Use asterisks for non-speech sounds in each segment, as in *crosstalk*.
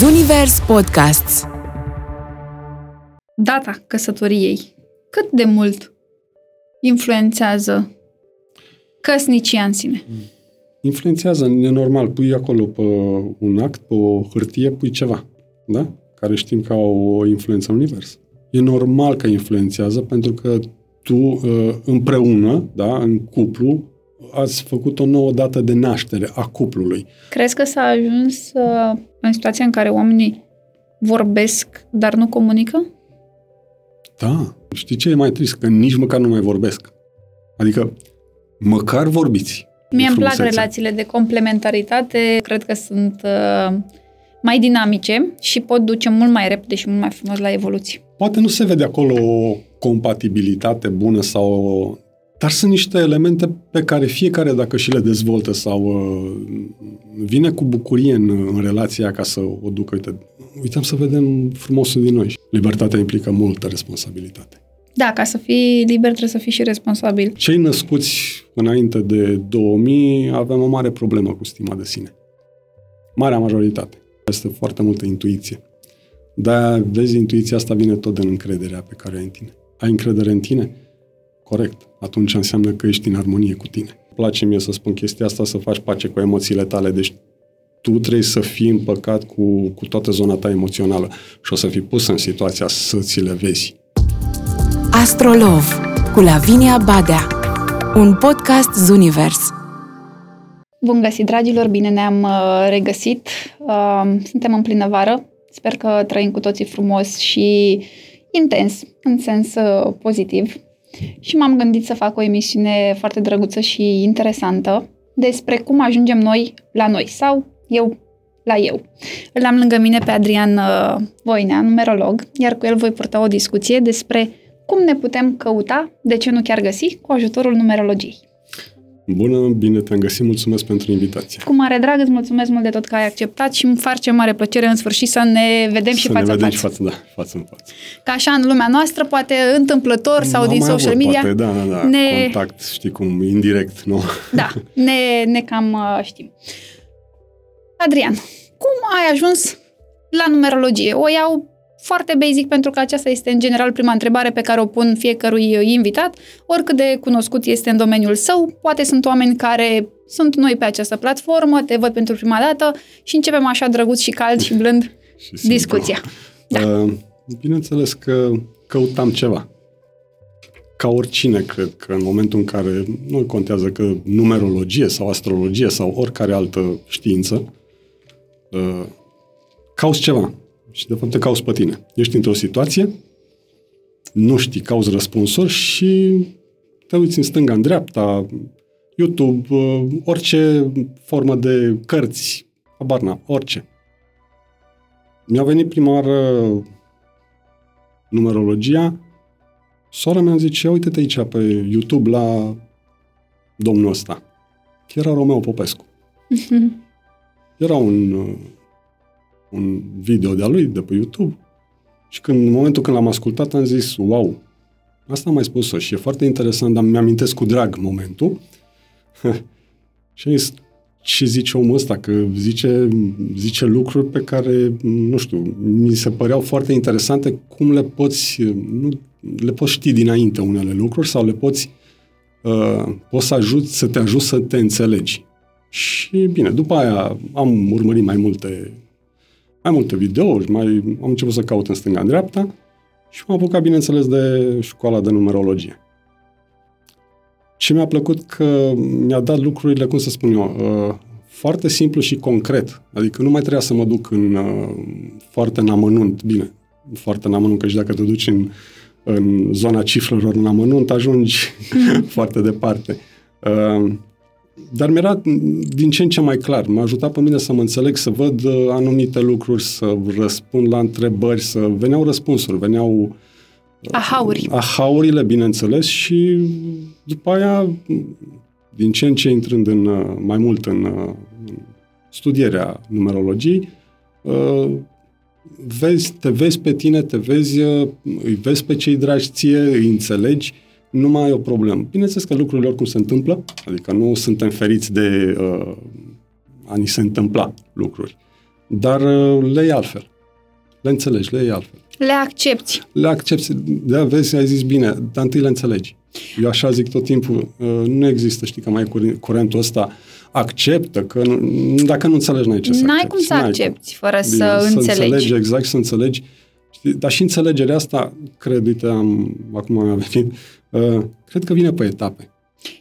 Zunivers Podcasts Data căsătoriei. Cât de mult influențează căsnicia în sine? Influențează, e normal, pui acolo pe un act, pe o hârtie, pui ceva, da? Care știm că au o influență în univers. E normal că influențează pentru că tu uh, împreună, da, în cuplu, ați făcut o nouă dată de naștere a cuplului. Crezi că s-a ajuns uh, în situația în care oamenii vorbesc, dar nu comunică? Da. Știi ce e mai trist? Că nici măcar nu mai vorbesc. Adică, măcar vorbiți. Mie îmi plac frumusețea. relațiile de complementaritate, cred că sunt uh, mai dinamice și pot duce mult mai repede și mult mai frumos la evoluție. Poate nu se vede acolo o compatibilitate bună sau o... Dar sunt niște elemente pe care fiecare, dacă și le dezvoltă sau uh, vine cu bucurie în, în relația ca să o ducă, uite, uităm să vedem frumosul din noi. Libertatea implică multă responsabilitate. Da, ca să fii liber trebuie să fii și responsabil. Cei născuți înainte de 2000 avem o mare problemă cu stima de sine. Marea majoritate. Este foarte multă intuiție. Dar, vezi, intuiția asta vine tot din încrederea pe care o ai în tine. Ai încredere în tine? Corect. Atunci înseamnă că ești în armonie cu tine. Îmi place mie să spun chestia asta, să faci pace cu emoțiile tale. Deci tu trebuie să fii împăcat cu, cu toată zona ta emoțională și o să fii pus în situația să ți le vezi. Astrolov cu Lavinia Badea Un podcast Zunivers Bun găsit, dragilor! Bine ne-am uh, regăsit. Uh, suntem în plină vară. Sper că trăim cu toții frumos și intens, în sens uh, pozitiv. Și m-am gândit să fac o emisiune foarte drăguță și interesantă despre cum ajungem noi la noi sau eu la eu. Îl am lângă mine pe Adrian uh, Voinea, numerolog, iar cu el voi purta o discuție despre cum ne putem căuta, de ce nu chiar găsi, cu ajutorul numerologiei. Bună, bine te-am găsit, mulțumesc pentru invitație. Cu mare drag, îți mulțumesc mult de tot că ai acceptat și îmi face mare plăcere în sfârșit să ne vedem și să față ne vedem în și față. față, da, față în față. Ca așa în lumea noastră, poate întâmplător sau Am din mai social avut, media, Poate, da, da, da, ne- contact, știi cum, indirect, nu? da, *laughs* ne, ne cam uh, știm. Adrian, cum ai ajuns la numerologie? O iau foarte basic pentru că aceasta este în general prima întrebare pe care o pun fiecărui uh, invitat, oricât de cunoscut este în domeniul său. Poate sunt oameni care sunt noi pe această platformă, te văd pentru prima dată și începem așa drăguț și cald și blând *laughs* Și simplu. discuția. Da. Uh, bineînțeles că căutam ceva. Ca oricine, cred că în momentul în care nu contează că numerologie sau astrologie sau oricare altă știință, uh, cauți ceva. Și de fapt te cauți pe tine. Ești într-o situație, nu știi, cauți răspunsuri și te uiți în stânga, în dreapta, YouTube, uh, orice formă de cărți, habar n-am, orice. Mi-a venit prima oară numerologia, sora mea îmi zice, uite-te aici pe YouTube la domnul ăsta. Era Romeo Popescu. *laughs* Era un, uh, un video de-a lui de pe YouTube și când, în momentul când l-am ascultat am zis, wow, asta am mai spus-o și e foarte interesant, dar mi-amintesc cu drag momentul. *laughs* și am zis, ce zice omul ăsta? Că zice, zice lucruri pe care, nu știu, mi se păreau foarte interesante cum le poți, nu, le poți ști dinainte unele lucruri sau le poți, uh, poți să ajut, să te ajut să te înțelegi. Și bine, după aia am urmărit mai multe, mai multe videouri, mai, am început să caut în stânga, în dreapta și m-am apucat, bineînțeles, de școala de numerologie. Ce mi-a plăcut că mi-a dat lucrurile, cum să spun eu, uh, foarte simplu și concret. Adică nu mai trebuia să mă duc în uh, foarte în amănunt. Bine, foarte în amănunt, că și dacă te duci în, în zona cifrelor în amănunt, ajungi *laughs* foarte departe. Uh, dar mi-era din ce în ce mai clar. M-a ajutat pe mine să mă înțeleg, să văd uh, anumite lucruri, să răspund la întrebări, să veneau răspunsuri, veneau Ahauri. ahaurile, bineînțeles, și după aia, din ce în ce intrând în, uh, mai mult în, uh, în studierea numerologiei, uh, vezi, te vezi pe tine, te vezi, uh, îi vezi pe cei dragi ție, îi înțelegi, nu mai ai o problemă. Bineînțeles că lucrurile oricum se întâmplă, adică nu suntem feriți de uh, a ni se întâmpla lucruri. dar uh, le iei altfel. Le înțelegi, le iei altfel. Le accepti. Le accepti, da, vezi, ai zis bine, dar întâi le înțelegi. Eu așa zic tot timpul, uh, nu există, știi că mai e curentul ăsta, acceptă, că nu, dacă nu înțelegi, n-ai ce să N-ai accepti. cum să N-ai accepti fără Bine, să să înțelegi. înțelegi, exact, să înțelegi. Știi, dar și înțelegerea asta, cred, uite, am, acum am venit, uh, cred că vine pe etape.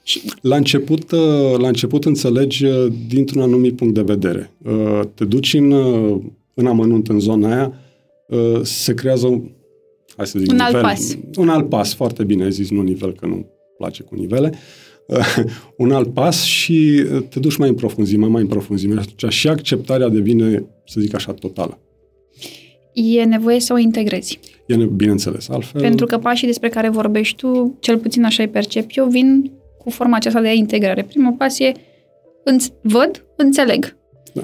Și La început, uh, la început înțelegi uh, dintr-un anumit punct de vedere. Uh, Te duci în, uh, în amănunt în zona aia, uh, se creează un, hai să zic, Un alt nivel, pas. Un alt pas, foarte bine ai zis, nu nivel, că nu place cu nivele. Uh, *laughs* un alt pas și uh, te duci mai în profunzime, mai în profunzime. Atunci și acceptarea devine, să zic așa, totală. E nevoie să o integrezi. E ne- bineînțeles, altfel... Pentru că pașii despre care vorbești tu, cel puțin așa îi percep eu, vin cu forma aceasta de integrare. Primul pas e înț- văd, înțeleg. Da.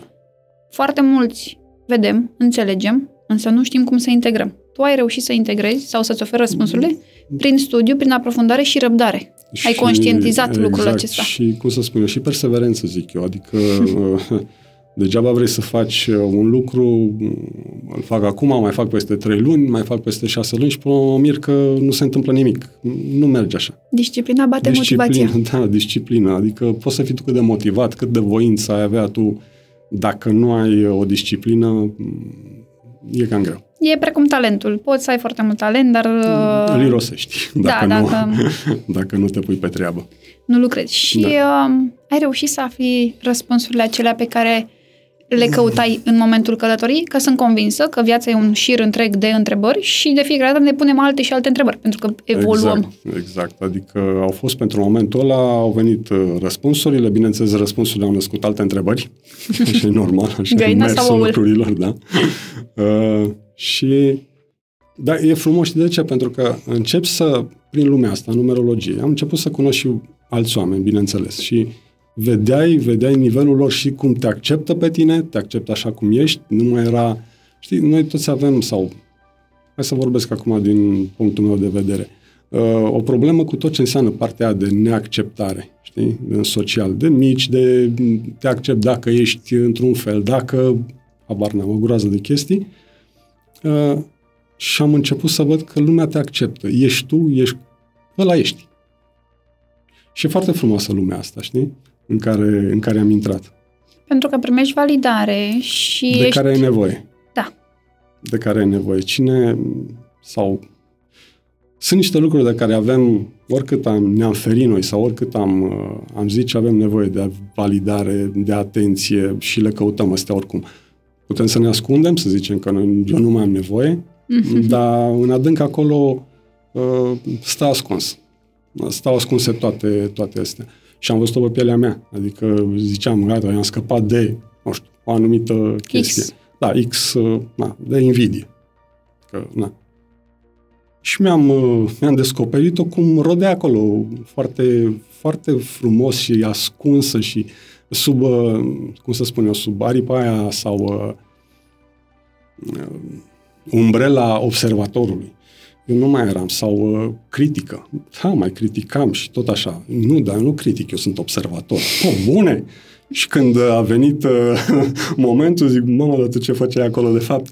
Foarte mulți vedem, înțelegem, însă nu știm cum să integrăm. Tu ai reușit să integrezi sau să-ți oferi răspunsurile prin studiu, prin aprofundare și răbdare. Ai conștientizat lucrul exact, acesta. Și, cum să spun eu, și perseverență, zic eu. Adică, uh, *laughs* degeaba vrei să faci uh, un lucru, uh, îl fac acum, mai fac peste trei luni, mai fac peste șase luni și până mă mir că nu se întâmplă nimic. Nu merge așa. Disciplina bate motivația. *laughs* Da, disciplină. Adică poți să fii tu cât de motivat, cât de voință ai avea tu. Dacă nu ai o disciplină, mm, e cam greu. E precum talentul. Poți să ai foarte mult talent, dar uh, Îl irosești, *laughs* da, dacă, nu, dacă *laughs* dacă nu te pui pe treabă. nu lucrezi. Și Da. uh, ai reușit să afli răspunsurile acelea pe care le căutai în momentul călătoriei, că sunt convinsă că viața e un șir întreg de întrebări și de fiecare dată ne punem alte și alte întrebări, pentru că evoluăm. Exact, exact. Adică au fost pentru momentul ăla, au venit uh, răspunsurile, bineînțeles răspunsurile au născut alte întrebări, *laughs* așa e normal, așa Găina e sau mersul oul? lucrurilor, da. Uh, și da, e frumos și de ce? Pentru că încep să, prin lumea asta, numerologie, am început să cunosc și alți oameni, bineînțeles, și vedeai, vedeai nivelul lor și cum te acceptă pe tine, te acceptă așa cum ești, nu mai era, știi, noi toți avem, sau hai să vorbesc acum din punctul meu de vedere, uh, o problemă cu tot ce înseamnă partea aia de neacceptare, știi, în social, de mici, de te accept dacă ești într-un fel, dacă, habar n-am, o groază de chestii, uh, și am început să văd că lumea te acceptă. Ești tu, ești, ăla ești. Și e foarte frumoasă lumea asta, știi, în care, în care am intrat, Pentru că primești validare și de ești... care ai nevoie. Da. de care ai nevoie. Cine sau sunt niște lucruri de care avem, oricât am, ne-am ferit noi sau oricât am, uh, am zice, avem nevoie de validare, de atenție și le căutăm astea oricum. Putem să ne ascundem, să zicem că noi, eu nu mai am nevoie, dar în adânc acolo uh, stă ascuns. Stau ascunse toate, toate astea. Și am văzut-o pe pielea mea. Adică ziceam, gata, i-am scăpat de, nu știu, o anumită chestie. X. Da, X, uh, na, de invidie. Că, na. Și mi-am, uh, mi-am descoperit-o cum rodea acolo, foarte, foarte frumos și ascunsă și sub, uh, cum să spun eu, sub aripa aia sau uh, uh, umbrela observatorului. Eu nu mai eram, sau uh, critică. Da, mai criticam și tot așa. Nu, dar eu nu critic, eu sunt observator. Oh, bune! Și când a venit uh, *laughs* momentul, zic, mamă, dar tu ce făceai acolo, de fapt?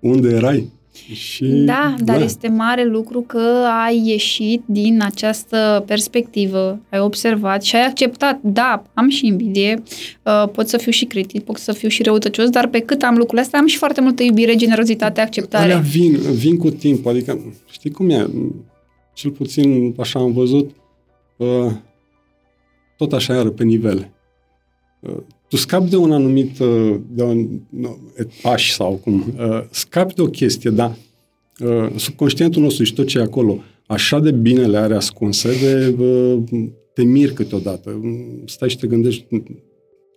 Unde erai? Și, Da, dar este mare lucru că ai ieșit din această perspectivă, ai observat și ai acceptat, da, am și invidie, uh, pot să fiu și critic, pot să fiu și răutăcios, dar pe cât am lucrurile astea, am și foarte multă iubire, generozitate, acceptare. Alea vin, vin cu timp, adică, știi cum e? Cel puțin așa am văzut, uh, tot așa iară pe nivele. Uh, tu scapi de un anumit, uh, de un no, etaș sau cum, uh, scapi de o chestie, dar uh, subconștientul nostru și tot ce e acolo, așa de bine le are ascunse, de uh, te mir câteodată. Stai și te gândești,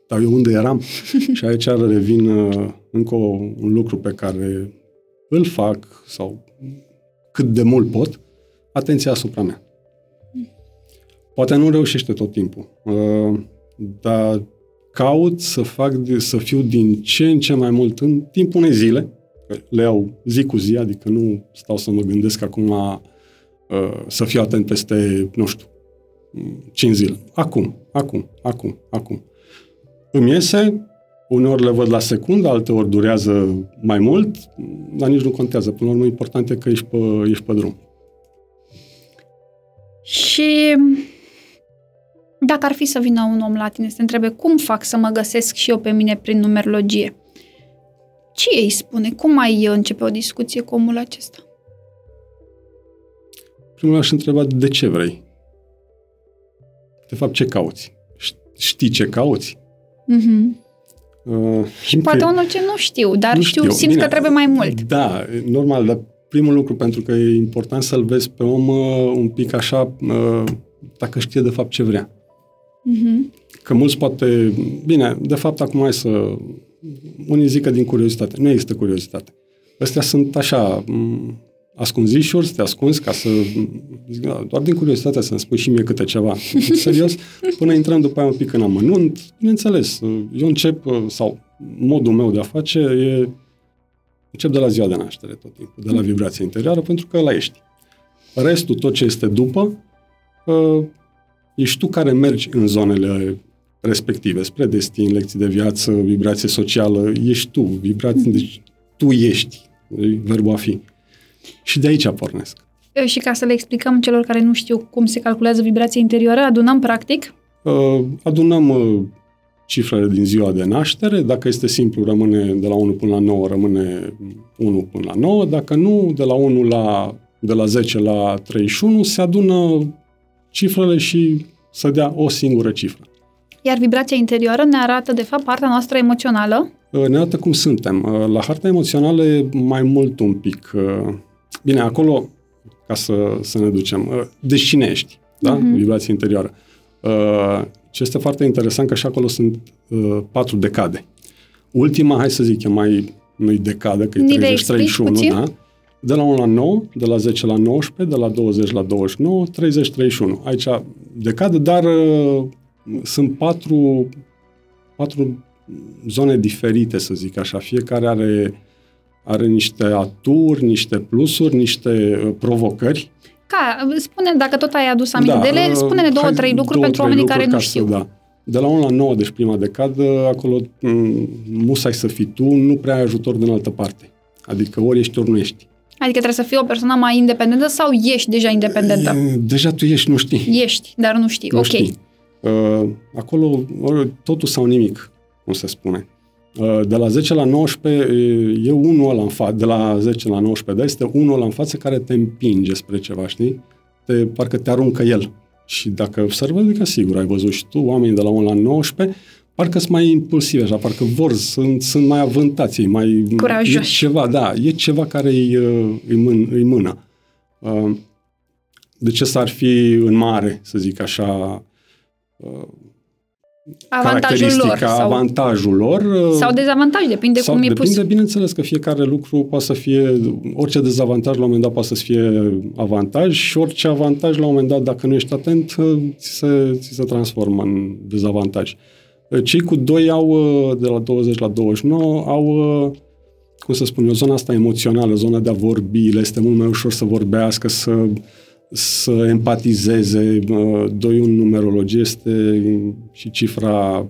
dar eu unde eram? *laughs* și aici revin uh, încă o, un lucru pe care îl fac sau cât de mult pot, atenția asupra mea. Poate nu reușește tot timpul, uh, dar caut să fac, de, să fiu din ce în ce mai mult în timpul unei zile, că le iau zi cu zi, adică nu stau să mă gândesc acum uh, să fiu atent peste, nu știu, 5 zile. Acum, acum, acum, acum. Îmi iese, Uneori le văd la secundă, alteori durează mai mult, dar nici nu contează. Până la urmă, important e că ești pe, ești pe drum. Și dacă ar fi să vină un om la tine să te întrebe cum fac să mă găsesc și eu pe mine prin numerologie, ce îi spune? Cum ai începe o discuție cu omul acesta? Primul aș întreba de ce vrei. De fapt, ce cauți? Știi ce cauți? Mm-hmm. Uh, și poate că, unul ce nu știu, dar nu știu, știu. simți Bine, că trebuie mai mult. Da, normal, dar primul lucru, pentru că e important să-l vezi pe om uh, un pic așa, uh, dacă știe de fapt ce vrea. Mm-hmm. Că mulți poate... Bine, de fapt, acum hai să... Unii zic că din curiozitate. Nu există curiozitate. Astea sunt așa ascunzișuri, să te ascunzi ca să... Da, doar din curiozitate să-mi spui și mie câte ceva. *laughs* Serios, până intrăm după aia un pic în amănunt, bineînțeles, eu încep, sau modul meu de a face e încep de la ziua de naștere tot timpul, de la vibrația interioară, pentru că la ești. Restul, tot ce este după, ă, ești tu care mergi în zonele respective, spre destin, lecții de viață, vibrație socială, ești tu, vibrație, deci tu ești, verbul a fi. Și de aici pornesc. Și ca să le explicăm celor care nu știu cum se calculează vibrația interioară, adunăm practic? Uh, adunăm uh, cifrele din ziua de naștere. Dacă este simplu, rămâne de la 1 până la 9, rămâne 1 până la 9. Dacă nu, de la 1 la, de la 10 la 31, se adună cifrele și să dea o singură cifră. Iar vibrația interioară ne arată, de fapt, partea noastră emoțională? Ne arată cum suntem. La harta emoțională e mai mult un pic Bine, acolo, ca să, să ne ducem, uh, deci cine ești, da? Uh-huh. Vibrație interioară. Uh, ce este foarte interesant că și acolo sunt uh, patru decade. Ultima, hai să zic, e mai nu-i decadă, că e 30-31, da? De la 1 la 9, de la 10 la 19, de la 20 la 29, 30-31. Aici decadă, dar uh, sunt patru, patru zone diferite, să zic așa. Fiecare are are niște aturi, niște plusuri, niște uh, provocări. Ca, spune, dacă tot ai adus amintele, da, spune-ne două, trei lucruri două, pentru oamenii care nu știu. Să, da. De la 1 la 9, deci prima decadă, acolo mm, musai să fii tu, nu prea ai ajutor din altă parte. Adică ori ești, ori nu ești. Adică trebuie să fii o persoană mai independentă sau ești deja independentă? Deja tu ești, nu știi. Ești, dar nu știi. Nu ok. Știi. Uh, acolo totul sau nimic, cum se spune. Uh, de la 10 la 19 e unul ăla în față, de la 10 la 19, da, este unul ăla în față care te împinge spre ceva, știi? Te, parcă te aruncă el. Și dacă observă, adică sigur, ai văzut și tu, oamenii de la 1 la 19, parcă sunt mai impulsivi așa, parcă vor, sunt, sunt mai avântați, mai... Curajoși. E ceva, da, e ceva care îi, uh, îi, mân, îi mână. Uh, de ce s-ar fi în mare, să zic așa, avantajul lor. Sau, avantajul lor. Sau dezavantaj, depinde sau cum e depinde, pus. bineînțeles, că fiecare lucru poate să fie, orice dezavantaj la un moment dat poate să fie avantaj și orice avantaj la un moment dat, dacă nu ești atent, ți se, ți se transformă în dezavantaj. Cei cu doi au, de la 20 la 29, au, cum să spun eu, zona asta emoțională, zona de a vorbi, le este mult mai ușor să vorbească, să să empatizeze. Doi în numerologie este și cifra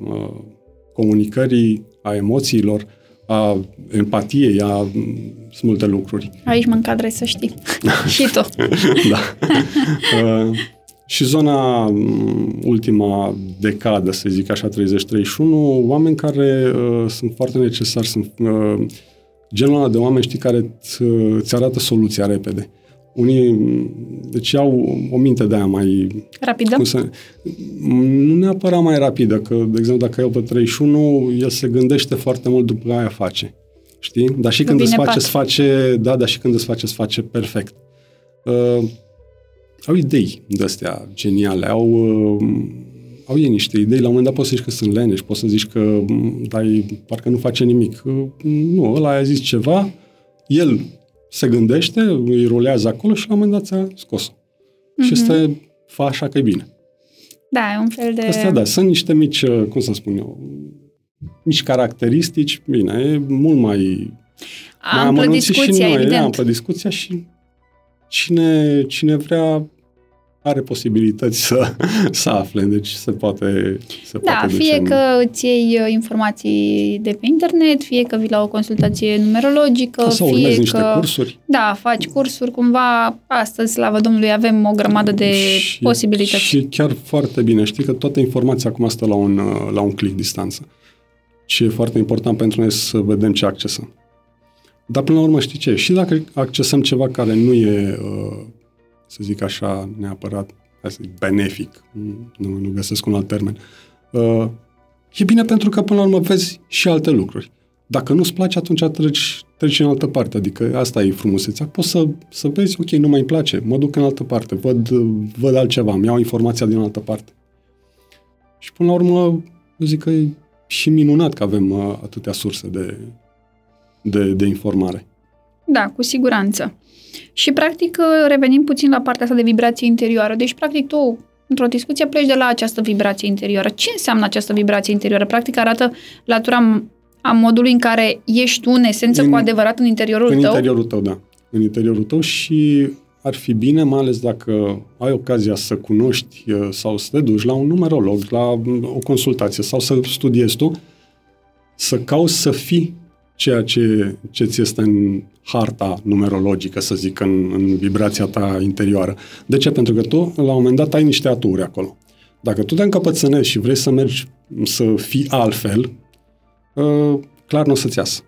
comunicării, a emoțiilor, a empatiei, a sunt multe lucruri. Aici mă încadrezi să știi. *laughs* și tu. da. *laughs* și zona ultima decadă, să zic așa, 30-31, oameni care uh, sunt foarte necesari, sunt uh, genul ăla de oameni, știi, care îți arată soluția repede. Unii, deci au o minte de aia mai... Rapidă? Cum să, nu neapărat mai rapidă, că, de exemplu, dacă eu pe 31, el se gândește foarte mult după aia face. Știi? Dar și când îți face, îți face, da, dar și când îți face, îți face perfect. Uh, au idei de-astea geniale, au, uh, au ei niște idei, la un moment dat poți să zici că sunt leneși, poți să zici că dai, parcă nu face nimic. Uh, nu, ăla a zis ceva, el se gândește, îi rulează acolo și la un moment dat ți-a scos-o. Mm-hmm. Și mhm. este, fa așa că e bine. Da, e un fel de... Astea, da, sunt niște mici, uh, cum să spun eu, mici caracteristici, bine, e mult mai... Amplă mai discuția, și noi, evident. amplă discuția și cine, cine vrea are posibilități să, *laughs* să afle, deci se poate se Da, poate fie duce că îți iei uh, informații de pe internet, fie că vii la o consultație numerologică, în, să fie urmezi niște că... cursuri. Da, faci cursuri, cumva, astăzi, slavă Domnului, avem o grămadă de și, posibilități. Și chiar foarte bine. Știi că toată informația acum stă la un, uh, la un click distanță. Și e foarte important pentru noi să vedem ce accesăm. Dar până la urmă știi ce? Și dacă accesăm ceva care nu e, uh, să zic așa, neapărat, hai să zic, benefic, nu, nu găsesc un alt termen, uh, e bine pentru că până la urmă vezi și alte lucruri. Dacă nu-ți place, atunci treci, treci în altă parte. Adică asta e frumusețea. Poți să, să vezi, ok, nu mai îmi place, mă duc în altă parte, văd, văd altceva, îmi iau informația din altă parte. Și până la urmă, eu zic că e și minunat că avem uh, atâtea surse de, de, de informare. Da, cu siguranță. Și, practic, revenim puțin la partea asta de vibrație interioară. Deci, practic, tu, într-o discuție, pleci de la această vibrație interioară. Ce înseamnă această vibrație interioară? Practic, arată latura a modului în care ești tu, în esență, în, cu adevărat în interiorul în tău? În interiorul tău, da. În interiorul tău și ar fi bine, mai ales dacă ai ocazia să cunoști sau să te duci la un numerolog, la o consultație sau să studiezi tu, să cauți să fii ceea ce, ce ți este în harta numerologică, să zic, în, în vibrația ta interioară. De ce? Pentru că tu, la un moment dat, ai niște aturi acolo. Dacă tu te încăpățânezi și vrei să mergi să fii altfel, uh, clar nu o să-ți iasă.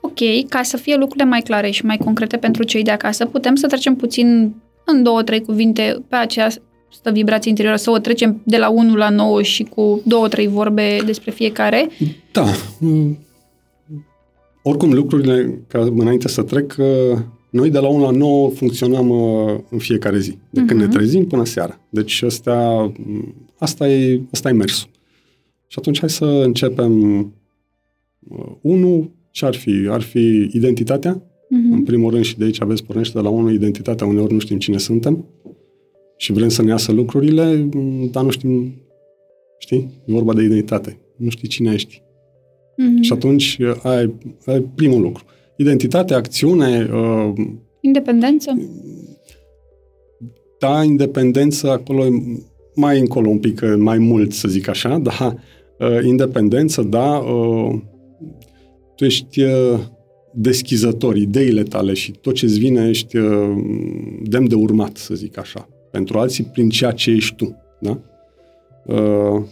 Ok, ca să fie lucrurile mai clare și mai concrete pentru cei de acasă, putem să trecem puțin în două, trei cuvinte pe această vibrație interioară, să o trecem de la 1 la 9 și cu două, trei vorbe despre fiecare? Da. Oricum, lucrurile, ca înainte să trec, noi de la 1 la 9 funcționăm în fiecare zi. De uh-huh. când ne trezim până seara. Deci astea, asta, e, asta e mersul. Și atunci hai să începem. Unu, ce ar fi? Ar fi identitatea. Uh-huh. În primul rând și de aici aveți pornește de la unul identitatea. Uneori nu știm cine suntem și vrem să ne iasă lucrurile, dar nu știm, știi? E vorba de identitate. Nu știi cine ești. Mm-hmm. Și atunci ai, ai primul lucru. Identitate, acțiune... Uh, independență? Da, independență acolo mai încolo un pic, mai mult să zic așa, *laughs* da, uh, independență, da, uh, tu ești uh, deschizător, ideile tale și tot ce-ți vine ești uh, demn de urmat, să zic așa, pentru alții prin ceea ce ești tu, da? Uh,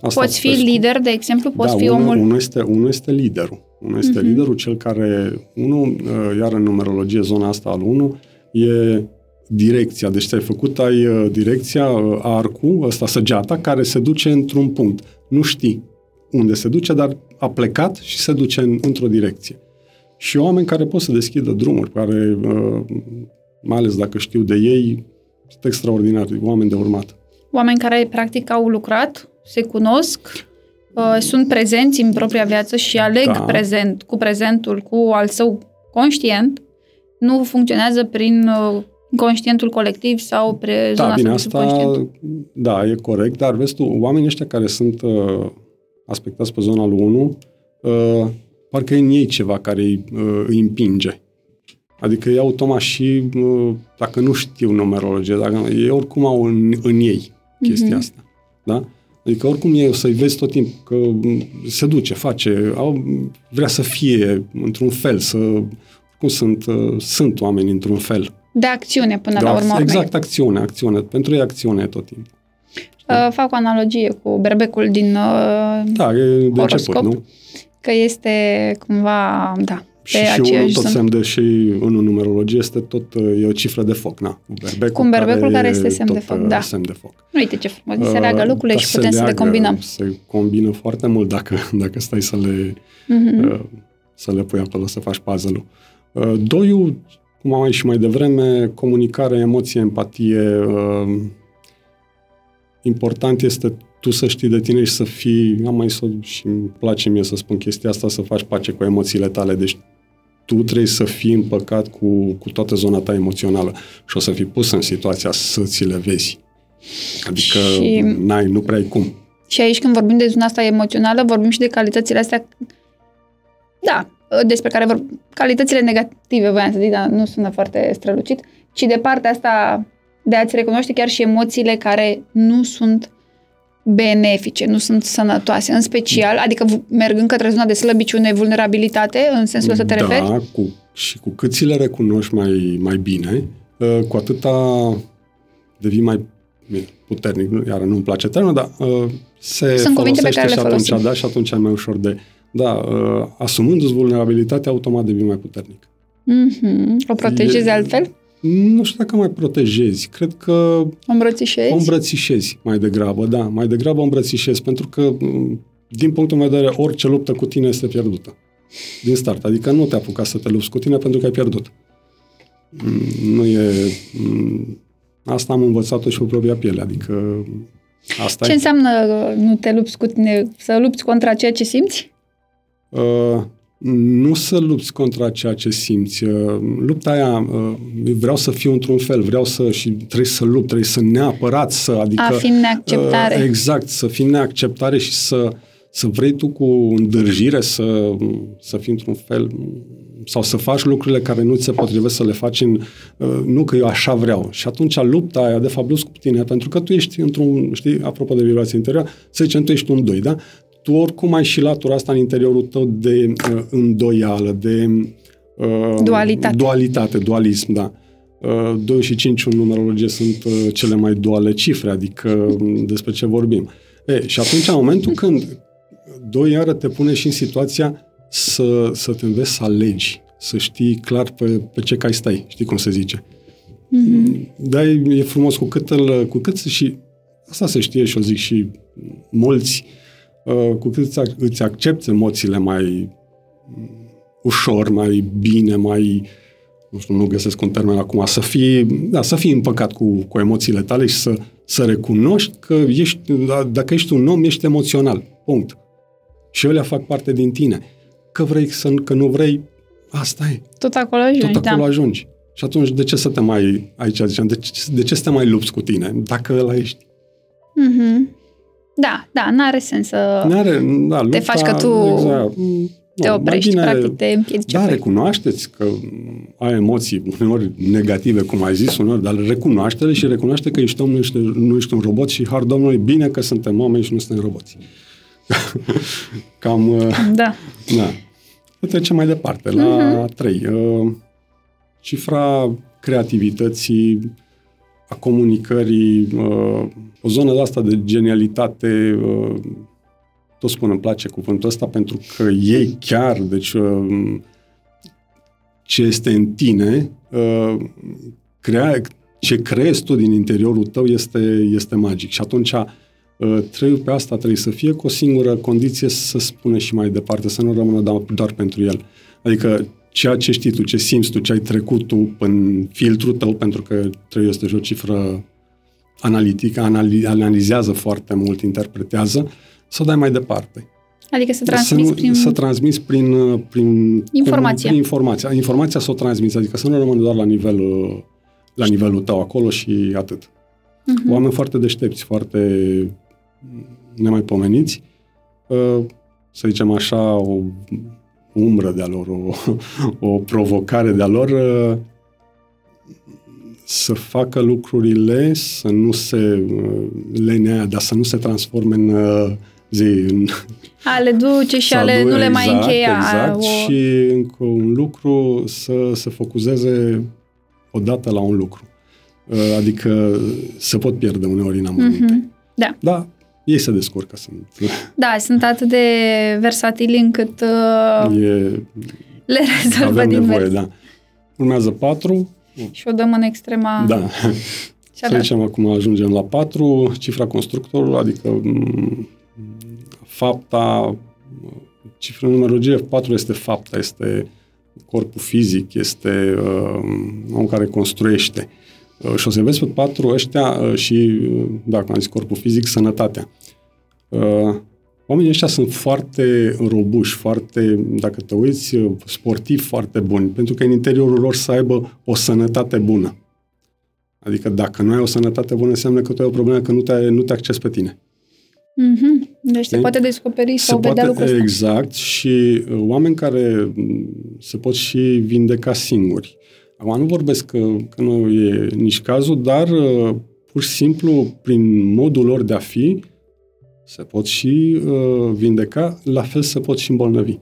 Asta poți fi lider, de exemplu, poți da, fi unul, omul... Unul este, unul este liderul. Unul este uh-huh. liderul, cel care, unul, uh, iar în numerologie, zona asta al 1, e direcția. Deci ți-ai făcut, ai uh, direcția, uh, arcul, ăsta săgeata, care se duce într-un punct. Nu știi unde se duce, dar a plecat și se duce în, într-o direcție. Și oameni care pot să deschidă drumuri, care, mai ales dacă știu de ei, sunt extraordinari, oameni de urmat. Oameni care, practic, au lucrat se cunosc, uh, sunt prezenți în propria viață și aleg da. prezent, cu prezentul, cu al său conștient, nu funcționează prin uh, conștientul colectiv sau pre da, bine, asta, Da, e corect, dar vezi tu, oamenii ăștia care sunt uh, aspectați pe zona lui 1, uh, parcă e în ei ceva care îi, uh, îi împinge. Adică e automat și, uh, dacă nu știu numerologie, dacă, ei oricum au în, în ei chestia mm-hmm. asta. Da? Adică oricum e să-i vezi tot timpul că se duce, face, au, vrea să fie într-un fel, să... Cum sunt, uh, sunt oameni într-un fel. De acțiune până de la urmă. Exact, acțiune, acțiune. Pentru ei acțiune tot timpul. Uh, fac o analogie cu berbecul din uh, Da, e de horoscop, început, nu? Că este cumva, da, și, și unul tot semn de și în numerologie este tot, e o cifră de foc, na. Berbecul, Cum berbecul care, care este semn de foc, da. Semn de foc. Uite ce frumos, se leagă lucrurile uh, și putem leagă, să le combinăm. Se combină foarte mult dacă, *laughs* dacă stai să le, uh-huh. uh, să le pui acolo, să faci puzzle-ul. Uh, doiul, cum am mai și mai devreme, comunicare, emoție, empatie. Uh, important este tu să știi de tine și să fii, am mai să, și îmi place mie să spun chestia asta, să faci pace cu emoțiile tale. Deci tu trebuie să fii împăcat cu, cu toată zona ta emoțională și o să fii pus în situația să ți le vezi. Adică și... n-ai, nu prea ai cum. Și aici când vorbim de zona asta emoțională, vorbim și de calitățile astea, da, despre care vorbim, calitățile negative, voiam să zic, dar nu sună foarte strălucit, ci de partea asta de a-ți recunoaște chiar și emoțiile care nu sunt benefice, nu sunt sănătoase, în special, adică v- mergând către zona de slăbiciune, vulnerabilitate, în sensul ăsta te da, referi? Cu, și cu cât ți le recunoști mai, mai bine, uh, cu atâta devii mai puternic. Nu- Iar nu-mi place termenul, dar uh, se Sunt cuvinte pe folosește care le și atunci, folosim. da, și atunci e mai ușor de... Da, uh, asumându-ți vulnerabilitatea, automat devii mai puternic. Mhm. O protejezi E- altfel? Nu știu dacă mai protejezi. Cred că O îmbrățișezi? o îmbrățișezi mai degrabă, da, mai degrabă o îmbrățișezi, pentru că, m, din punctul meu de vedere, orice luptă cu tine este pierdută. Din start. Adică nu te apuca să te lupți cu tine pentru că ai pierdut. Mm, Nu e... m, Asta am învățat-o și pe propria piele, adică asta Ce e. înseamnă uh, nu te lupți cu tine, să lupți contra ceea ce simți? Uh, nu să lupți contra ceea ce simți. Uh, lupta aia, uh, vreau să fiu într-un fel, vreau să și trebuie să lupt, trebuie să neapărat să, adică... A fi în neacceptare. Uh, exact, să fii în neacceptare și să, să vrei tu cu îndârjire să, să fii într-un fel sau să faci lucrurile care nu ți se potrivesc să le faci în, uh, nu că eu așa vreau. Și atunci lupta aia, de fapt, lupți cu tine, pentru că tu ești într-un, știi, apropo de vibrație interioară, să zicem, tu ești un doi, da? Tu oricum ai și latura asta în interiorul tău de uh, îndoială, de uh, Dualitate. dualitate, dualism, da. Uh, 2 și 5 în numerologie sunt uh, cele mai duale cifre, adică um, despre ce vorbim. E, și atunci, în momentul când doi iară te pune și în situația să, să te înveți să alegi, să știi clar pe, pe ce cai stai, știi cum se zice. Mm-hmm. Da, e, e frumos cu cât, îl, cu cât și asta se știe și o zic și mulți, uh, cu cât îți, ac- îți accepti emoțiile mai mm, ușor, mai bine, mai nu știu, nu găsesc un termen acum, să fii, da, să fii împăcat cu, cu emoțiile tale și să, să recunoști că ești, da, dacă ești un om, ești emoțional. Punct. Și ele fac parte din tine. Că vrei să, că nu vrei, asta e. Tot acolo ajungi, Tot acolo da. ajungi. Și atunci, de ce să te mai, aici ziceam, de ce, de ce să te mai lupți cu tine, dacă ăla ești? Mhm. Da, da, n-are sens să N-are, da, lupta, faci că tu exact, mm, te nu, mai oprești, bine- practic te împiedici. Da, recunoașteți că ai emoții uneori negative, cum ai zis, uneori, dar recunoaște-le și recunoaște că ești om, nu ești, nu ești un robot și, har Domnului, bine că suntem oameni și nu suntem roboți. *laughs* Cam, uh, Da. da. Să trecem mai departe, la uh-huh. 3. Cifra creativității, a comunicării, uh, o zonă de asta de genialitate, uh, tot spun, îmi place cuvântul ăsta, pentru că ei chiar, deci uh, ce este în tine, uh, crea, ce creezi tu din interiorul tău este, este magic. Și atunci uh, trebuie pe asta trebuie să fie cu o singură condiție să spună și mai departe, să nu rămână doar, doar pentru el. Adică ceea ce știi tu, ce simți tu, ce ai trecut tu în filtrul tău, pentru că 3 este o cifră analitică, anali- analizează foarte mult, interpretează, să o dai mai departe. Adică să Să, transmiți nu, prin... să transmiți prin, uh, prin Informația. Prin informația. Informația să o transmiți, adică să nu rămână doar la nivelul, la nivelul tău acolo și atât. Mhm. Oameni foarte deștepți, foarte nemaipomeniți, uh, să zicem așa, o umbră de-a lor, o, *laughs* o provocare de-a lor, uh, să facă lucrurile, să nu se uh, lenea, dar să nu se transforme în uh, zi, în *laughs* A le duce și a le, Să nu le exact, mai încheia. Exact, o... și încă un lucru, să se focuzeze odată la un lucru. Uh, Adică se pot pierde uneori în amănunte. Mhm. Da. Da, ei se descurcă. Sunt, Da, sunt atât de versatili încât uh, e, le rezolvă avem din nevoie, vers. da. Urmează patru, Și o dăm în extrema da. *laughs* cea Să zicem acum ajungem la 4, cifra constructorului, adică m, fapta, cifra în numerologie 4 este fapta, este corpul fizic, este uh, omul care construiește. Uh, și o să vezi pe patru ăștia uh, și, uh, da, cum am zis, corpul fizic, sănătatea. Uh, oamenii ăștia sunt foarte robuși, foarte, dacă te uiți, uh, sportivi foarte buni, pentru că în interiorul lor să aibă o sănătate bună. Adică dacă nu ai o sănătate bună, înseamnă că tu ai o problemă că nu te, nu te acces pe tine. Mhm. Deci se Știi? poate descoperi Se sau vedea poate, lucrul ăsta. exact, și uh, oameni care m, se pot și vindeca singuri. Acum nu vorbesc că, că nu e nici cazul, dar uh, pur și simplu, prin modul lor de a fi, se pot și uh, vindeca, la fel se pot și îmbolnăvi.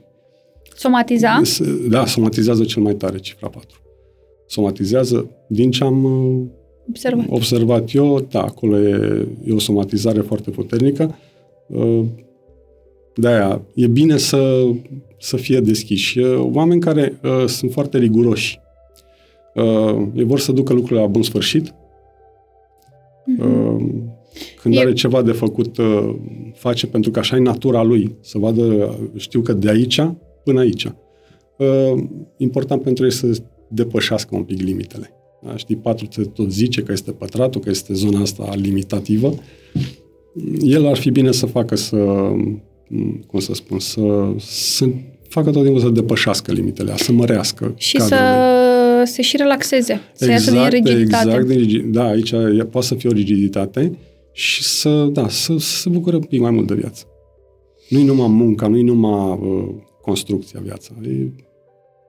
Somatiza? Da, somatizează cel mai tare, cifra 4. Somatizează, din ce am uh, observat, observat eu, da, acolo e, e o somatizare foarte puternică. Uh, de-aia, e bine să, să fie deschiși. Oameni care uh, sunt foarte riguroși. Uh, ei vor să ducă lucrurile la bun sfârșit. Uh-huh. Uh, când e... are ceva de făcut, uh, face pentru că așa e natura lui. Să vadă, știu că de aici până aici. Uh, important pentru ei să depășească un pic limitele. Da? Știi, patru se tot zice că este pătratul, că este zona asta limitativă. El ar fi bine să facă să, cum să spun, să, să facă tot timpul să depășească limitele, să mărească Și să se și relaxeze, să exact, iasă din exact, rigiditate. Exact, da, aici poate să fie o rigiditate și să, da, să, să se bucure un pic mai mult de viață. Nu-i numai munca, nu-i numai uh, construcția viața. E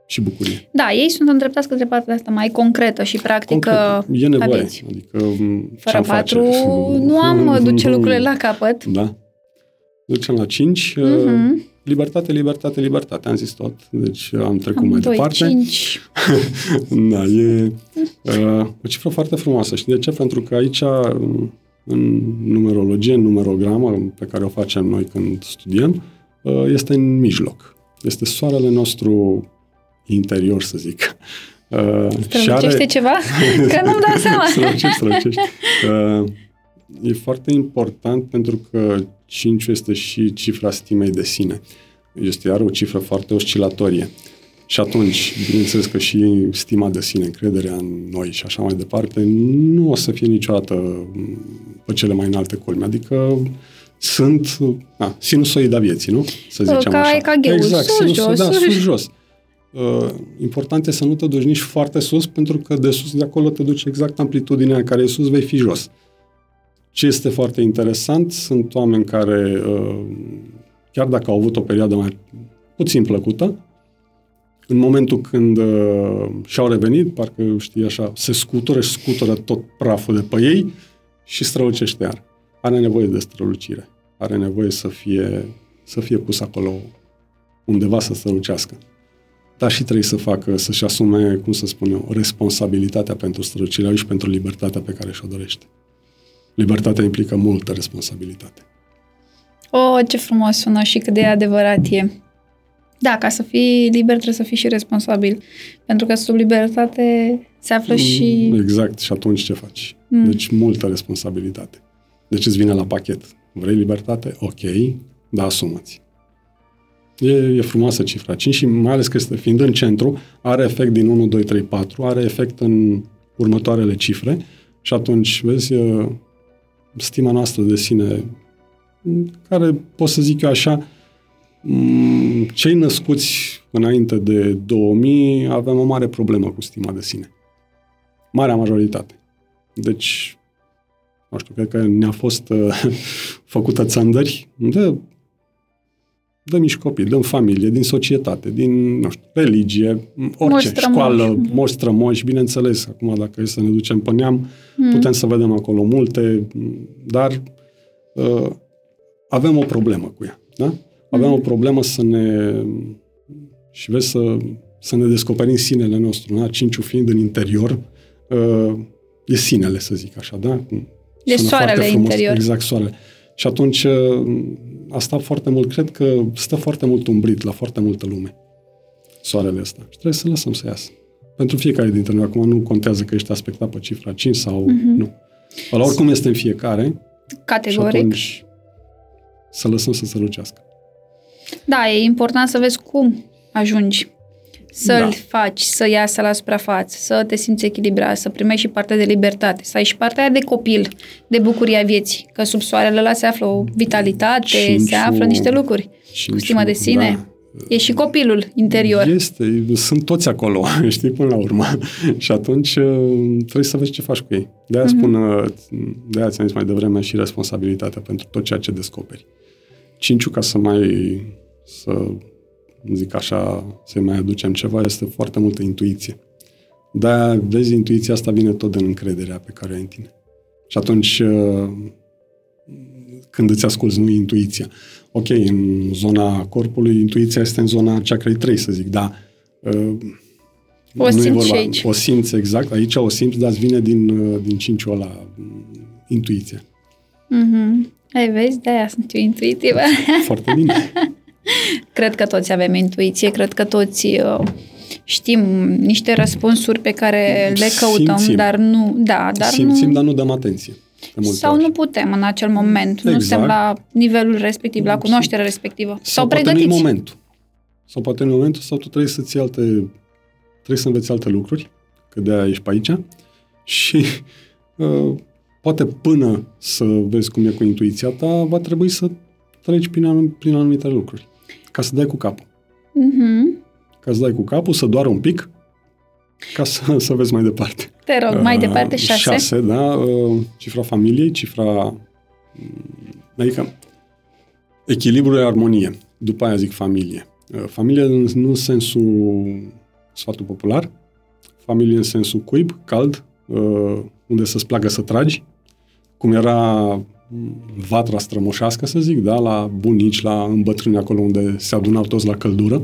și bucurie. Da, ei sunt îndreptați către partea asta mai concretă și practică. Concret. E nevoie. Adică, Fără patru *laughs* nu am duce lucrurile la capăt. Da. Ducem la cinci. Uh-huh. Libertate, libertate, libertate. Am zis tot. Deci am trecut am mai 2, departe. 5. *laughs* da, e uh, o cifră foarte frumoasă. Și de ce? Pentru că aici în numerologie, în numerogramă pe care o facem noi când studiem, uh, este în mijloc. Este soarele nostru interior, să zic. Uh, strălucește are... ceva? Că nu-mi dau *laughs* seama. strălucește, strălucește. *laughs* Uh, e foarte important pentru că 5 este și cifra stimei de sine. Este iar o cifră foarte oscilatorie. Și atunci, bineînțeles că și stima de sine, încrederea în noi și așa mai departe, nu o să fie niciodată pe cele mai înalte culme. Adică sunt a, sinusoida vieții, nu? Să zicem ca, așa. Ca gheul, exact, sus, sus, jos, da, sus, sus, jos. Uh, important e să nu te duci nici foarte sus, pentru că de sus de acolo te duce exact amplitudinea în care e sus, vei fi jos. Ce este foarte interesant, sunt oameni care, uh, chiar dacă au avut o perioadă mai puțin plăcută, în momentul când uh, și-au revenit, parcă știi așa, se scutură și scutură tot praful de pe ei și strălucește iar. Are nevoie de strălucire. Are nevoie să fie, să fie pus acolo undeva să strălucească. Dar și trebuie să facă, să-și asume, cum să spun eu, responsabilitatea pentru strălucirea și pentru libertatea pe care și-o dorește. Libertatea implică multă responsabilitate. Oh, ce frumos sună și cât de adevărat e. Da, ca să fii liber trebuie să fii și responsabil. Pentru că sub libertate se află mm, și... Exact, și atunci ce faci? Mm. Deci multă responsabilitate. Deci îți vine la pachet. Vrei libertate? Ok, da, asumați. E, e frumoasă cifra 5 și mai ales că este fiind în centru, are efect din 1, 2, 3, 4, are efect în următoarele cifre și atunci, vezi, stima noastră de sine, care pot să zic eu așa, Mm, cei născuți înainte de 2000 avem o mare problemă cu stima de sine. Marea majoritate. Deci, nu știu, cred că ne-a fost uh, *laughs* făcută țandări. Dă, dă mici copii, dăm familie, din societate, din, nu știu, religie, orice, moș școală, moș strămoși, bineînțeles, acum dacă e să ne ducem pe neam, mm. putem să vedem acolo multe, dar uh, avem o problemă cu ea, da? aveam o problemă să ne... și vezi să, să ne descoperim sinele nostru, da? Cinciul fiind în interior, uh, e sinele, să zic așa, da? E soarele interior. Exact, soarele. Și atunci uh, a stat foarte mult, cred că stă foarte mult umbrit la foarte multă lume, soarele ăsta. Și trebuie să lăsăm să iasă. Pentru fiecare dintre noi, acum nu contează că ești aspectat pe cifra 5 sau uh-huh. nu. La oricum este în fiecare. Categoric. Și atunci să lăsăm să se lucească. Da, e important să vezi cum ajungi să-l da. faci, să iasă la suprafață, să te simți echilibrat, să primești și partea de libertate, să ai și partea aia de copil, de bucuria vieții, că sub soarele ăla se află o vitalitate, Cinciu, se află niște lucruri, Cinciu, cu stima de sine. Da. E și copilul interior. Este, sunt toți acolo, *laughs* știi, până la urmă. *laughs* și atunci uh, trebuie să vezi ce faci cu ei. De-aia uh-huh. spun, uh, de-aia ți-am zis mai devreme și responsabilitatea pentru tot ceea ce descoperi. Cinciu, ca să mai să zic așa, să mai aducem ceva, este foarte multă intuiție. Dar, vezi, intuiția asta vine tot din încrederea pe care ai în tine. Și atunci, uh, când îți asculți, nu intuiția. Ok, în zona corpului, intuiția este în zona chakra 3, să zic, dar uh, o nu simți e vorba, aici. O simți, exact. Aici o simți, dar îți vine din, uh, din cinciul ăla, intuiția. Mm-hmm. Ai vezi, de-aia sunt eu intuitivă. Foarte bine. *laughs* cred că toți avem intuiție, cred că toți uh, știm niște răspunsuri pe care le căutăm, Simțim. dar nu... Da, dar Simțim, nu... dar nu dăm atenție. Sau ori. nu putem în acel moment. Exact. Nu suntem la nivelul respectiv, la cunoașterea respectivă. Sau, sau poate pregătiți. nu momentul. Sau poate în momentul sau tu trebuie să-ți alte... Trebuie să înveți alte lucruri, că de-aia ești pe aici. Și uh, poate până să vezi cum e cu intuiția ta, va trebui să treci prin, prin anumite lucruri. Ca să dai cu capul. Mm-hmm. Ca să dai cu capul, să doară un pic, ca să, *laughs* să vezi mai departe. Te rog, mai uh, departe, șase. Șase, da. Uh, cifra familiei, cifra... Mm, adică echilibru e armonie. După aia zic familie. Uh, familie nu în sensul sfatul popular, familie în sensul cuib, cald, uh, unde să-ți placă să tragi, cum era vatra strămoșească, să zic, da, la bunici, la îmbătrâni, acolo unde se adunau toți la căldură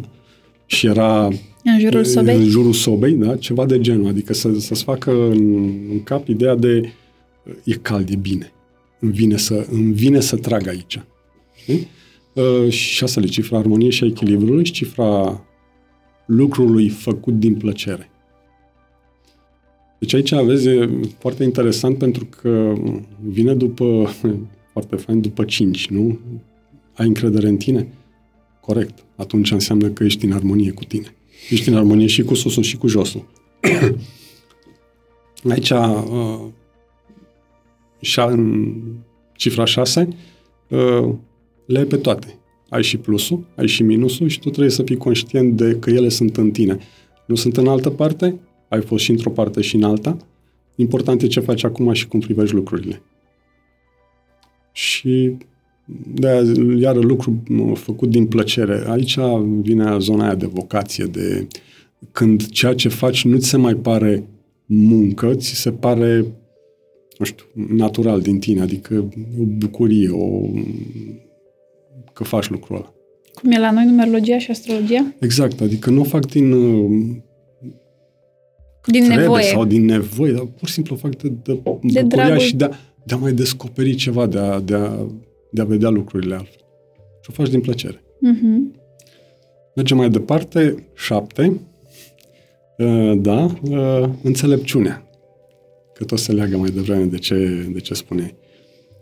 și era în jurul sobei, în jurul sobei da, ceva de genul, adică să, să-ți facă în, în cap ideea de e cald, e bine, îmi vine să, îmi vine să trag aici. Știi? Uh, șasele, cifra armoniei și a echilibrului și cifra lucrului făcut din plăcere. Deci aici aveți, e foarte interesant pentru că vine după, *laughs* foarte fain, după 5, nu? Ai încredere în tine? Corect. Atunci înseamnă că ești în armonie cu tine. Ești în armonie și cu susul și cu josul. *clears throat* aici, uh, șa, în cifra 6, uh, le ai pe toate. Ai și plusul, ai și minusul și tu trebuie să fii conștient de că ele sunt în tine. Nu sunt în altă parte, ai fost și într-o parte și în alta. Important e ce faci acum și cum privești lucrurile. Și de iară lucru făcut din plăcere. Aici vine zona aia de vocație, de când ceea ce faci nu ți se mai pare muncă, ți se pare, nu știu, natural din tine, adică o bucurie, o, că faci lucrul ăla. Cum e la noi numerologia și astrologia? Exact, adică nu o fac din din trebuie nevoie. sau din nevoie, dar pur și simplu o fac de, de, de bucuria și de a, de a mai descoperi ceva, de a, de, a, de a vedea lucrurile altfel. Și o faci din plăcere. Uh-huh. Mergem mai departe, șapte, uh, da, uh, înțelepciunea. Că tot se leagă mai devreme de ce, de ce spuneai.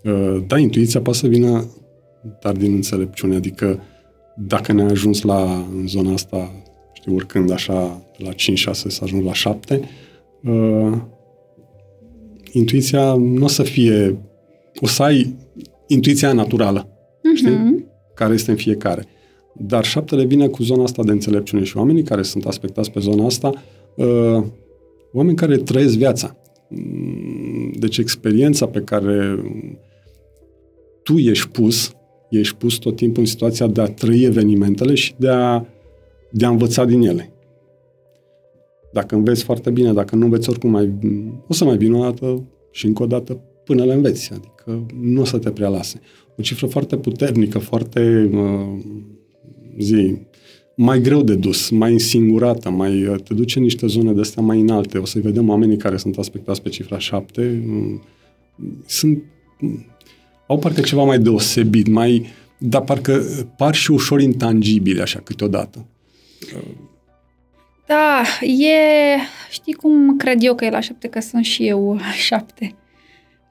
Uh, da, intuiția poate să vină, dar din înțelepciune, adică dacă ne-a ajuns la, în zona asta știi, urcând așa la 5-6 să ajung la 7, uh, intuiția nu o să fie, o să ai intuiția naturală, uh-huh. știi? Care este în fiecare. Dar șaptele vine cu zona asta de înțelepciune și oamenii care sunt aspectați pe zona asta, uh, oameni care trăiesc viața. Mm, deci experiența pe care tu ești pus, ești pus tot timpul în situația de a trăi evenimentele și de a de a învăța din ele. Dacă înveți foarte bine, dacă nu înveți oricum, mai, o să mai vină o dată și încă o dată până le înveți. Adică nu o să te prea lase. O cifră foarte puternică, foarte uh, zi, mai greu de dus, mai însingurată, mai, uh, te duce în niște zone de astea mai înalte. O să-i vedem oamenii care sunt aspectați pe cifra 7. Uh, sunt, au parcă ceva mai deosebit, mai, dar parcă par și ușor intangibile așa câteodată. Da, e... Știi cum cred eu că e la șapte, că sunt și eu șapte.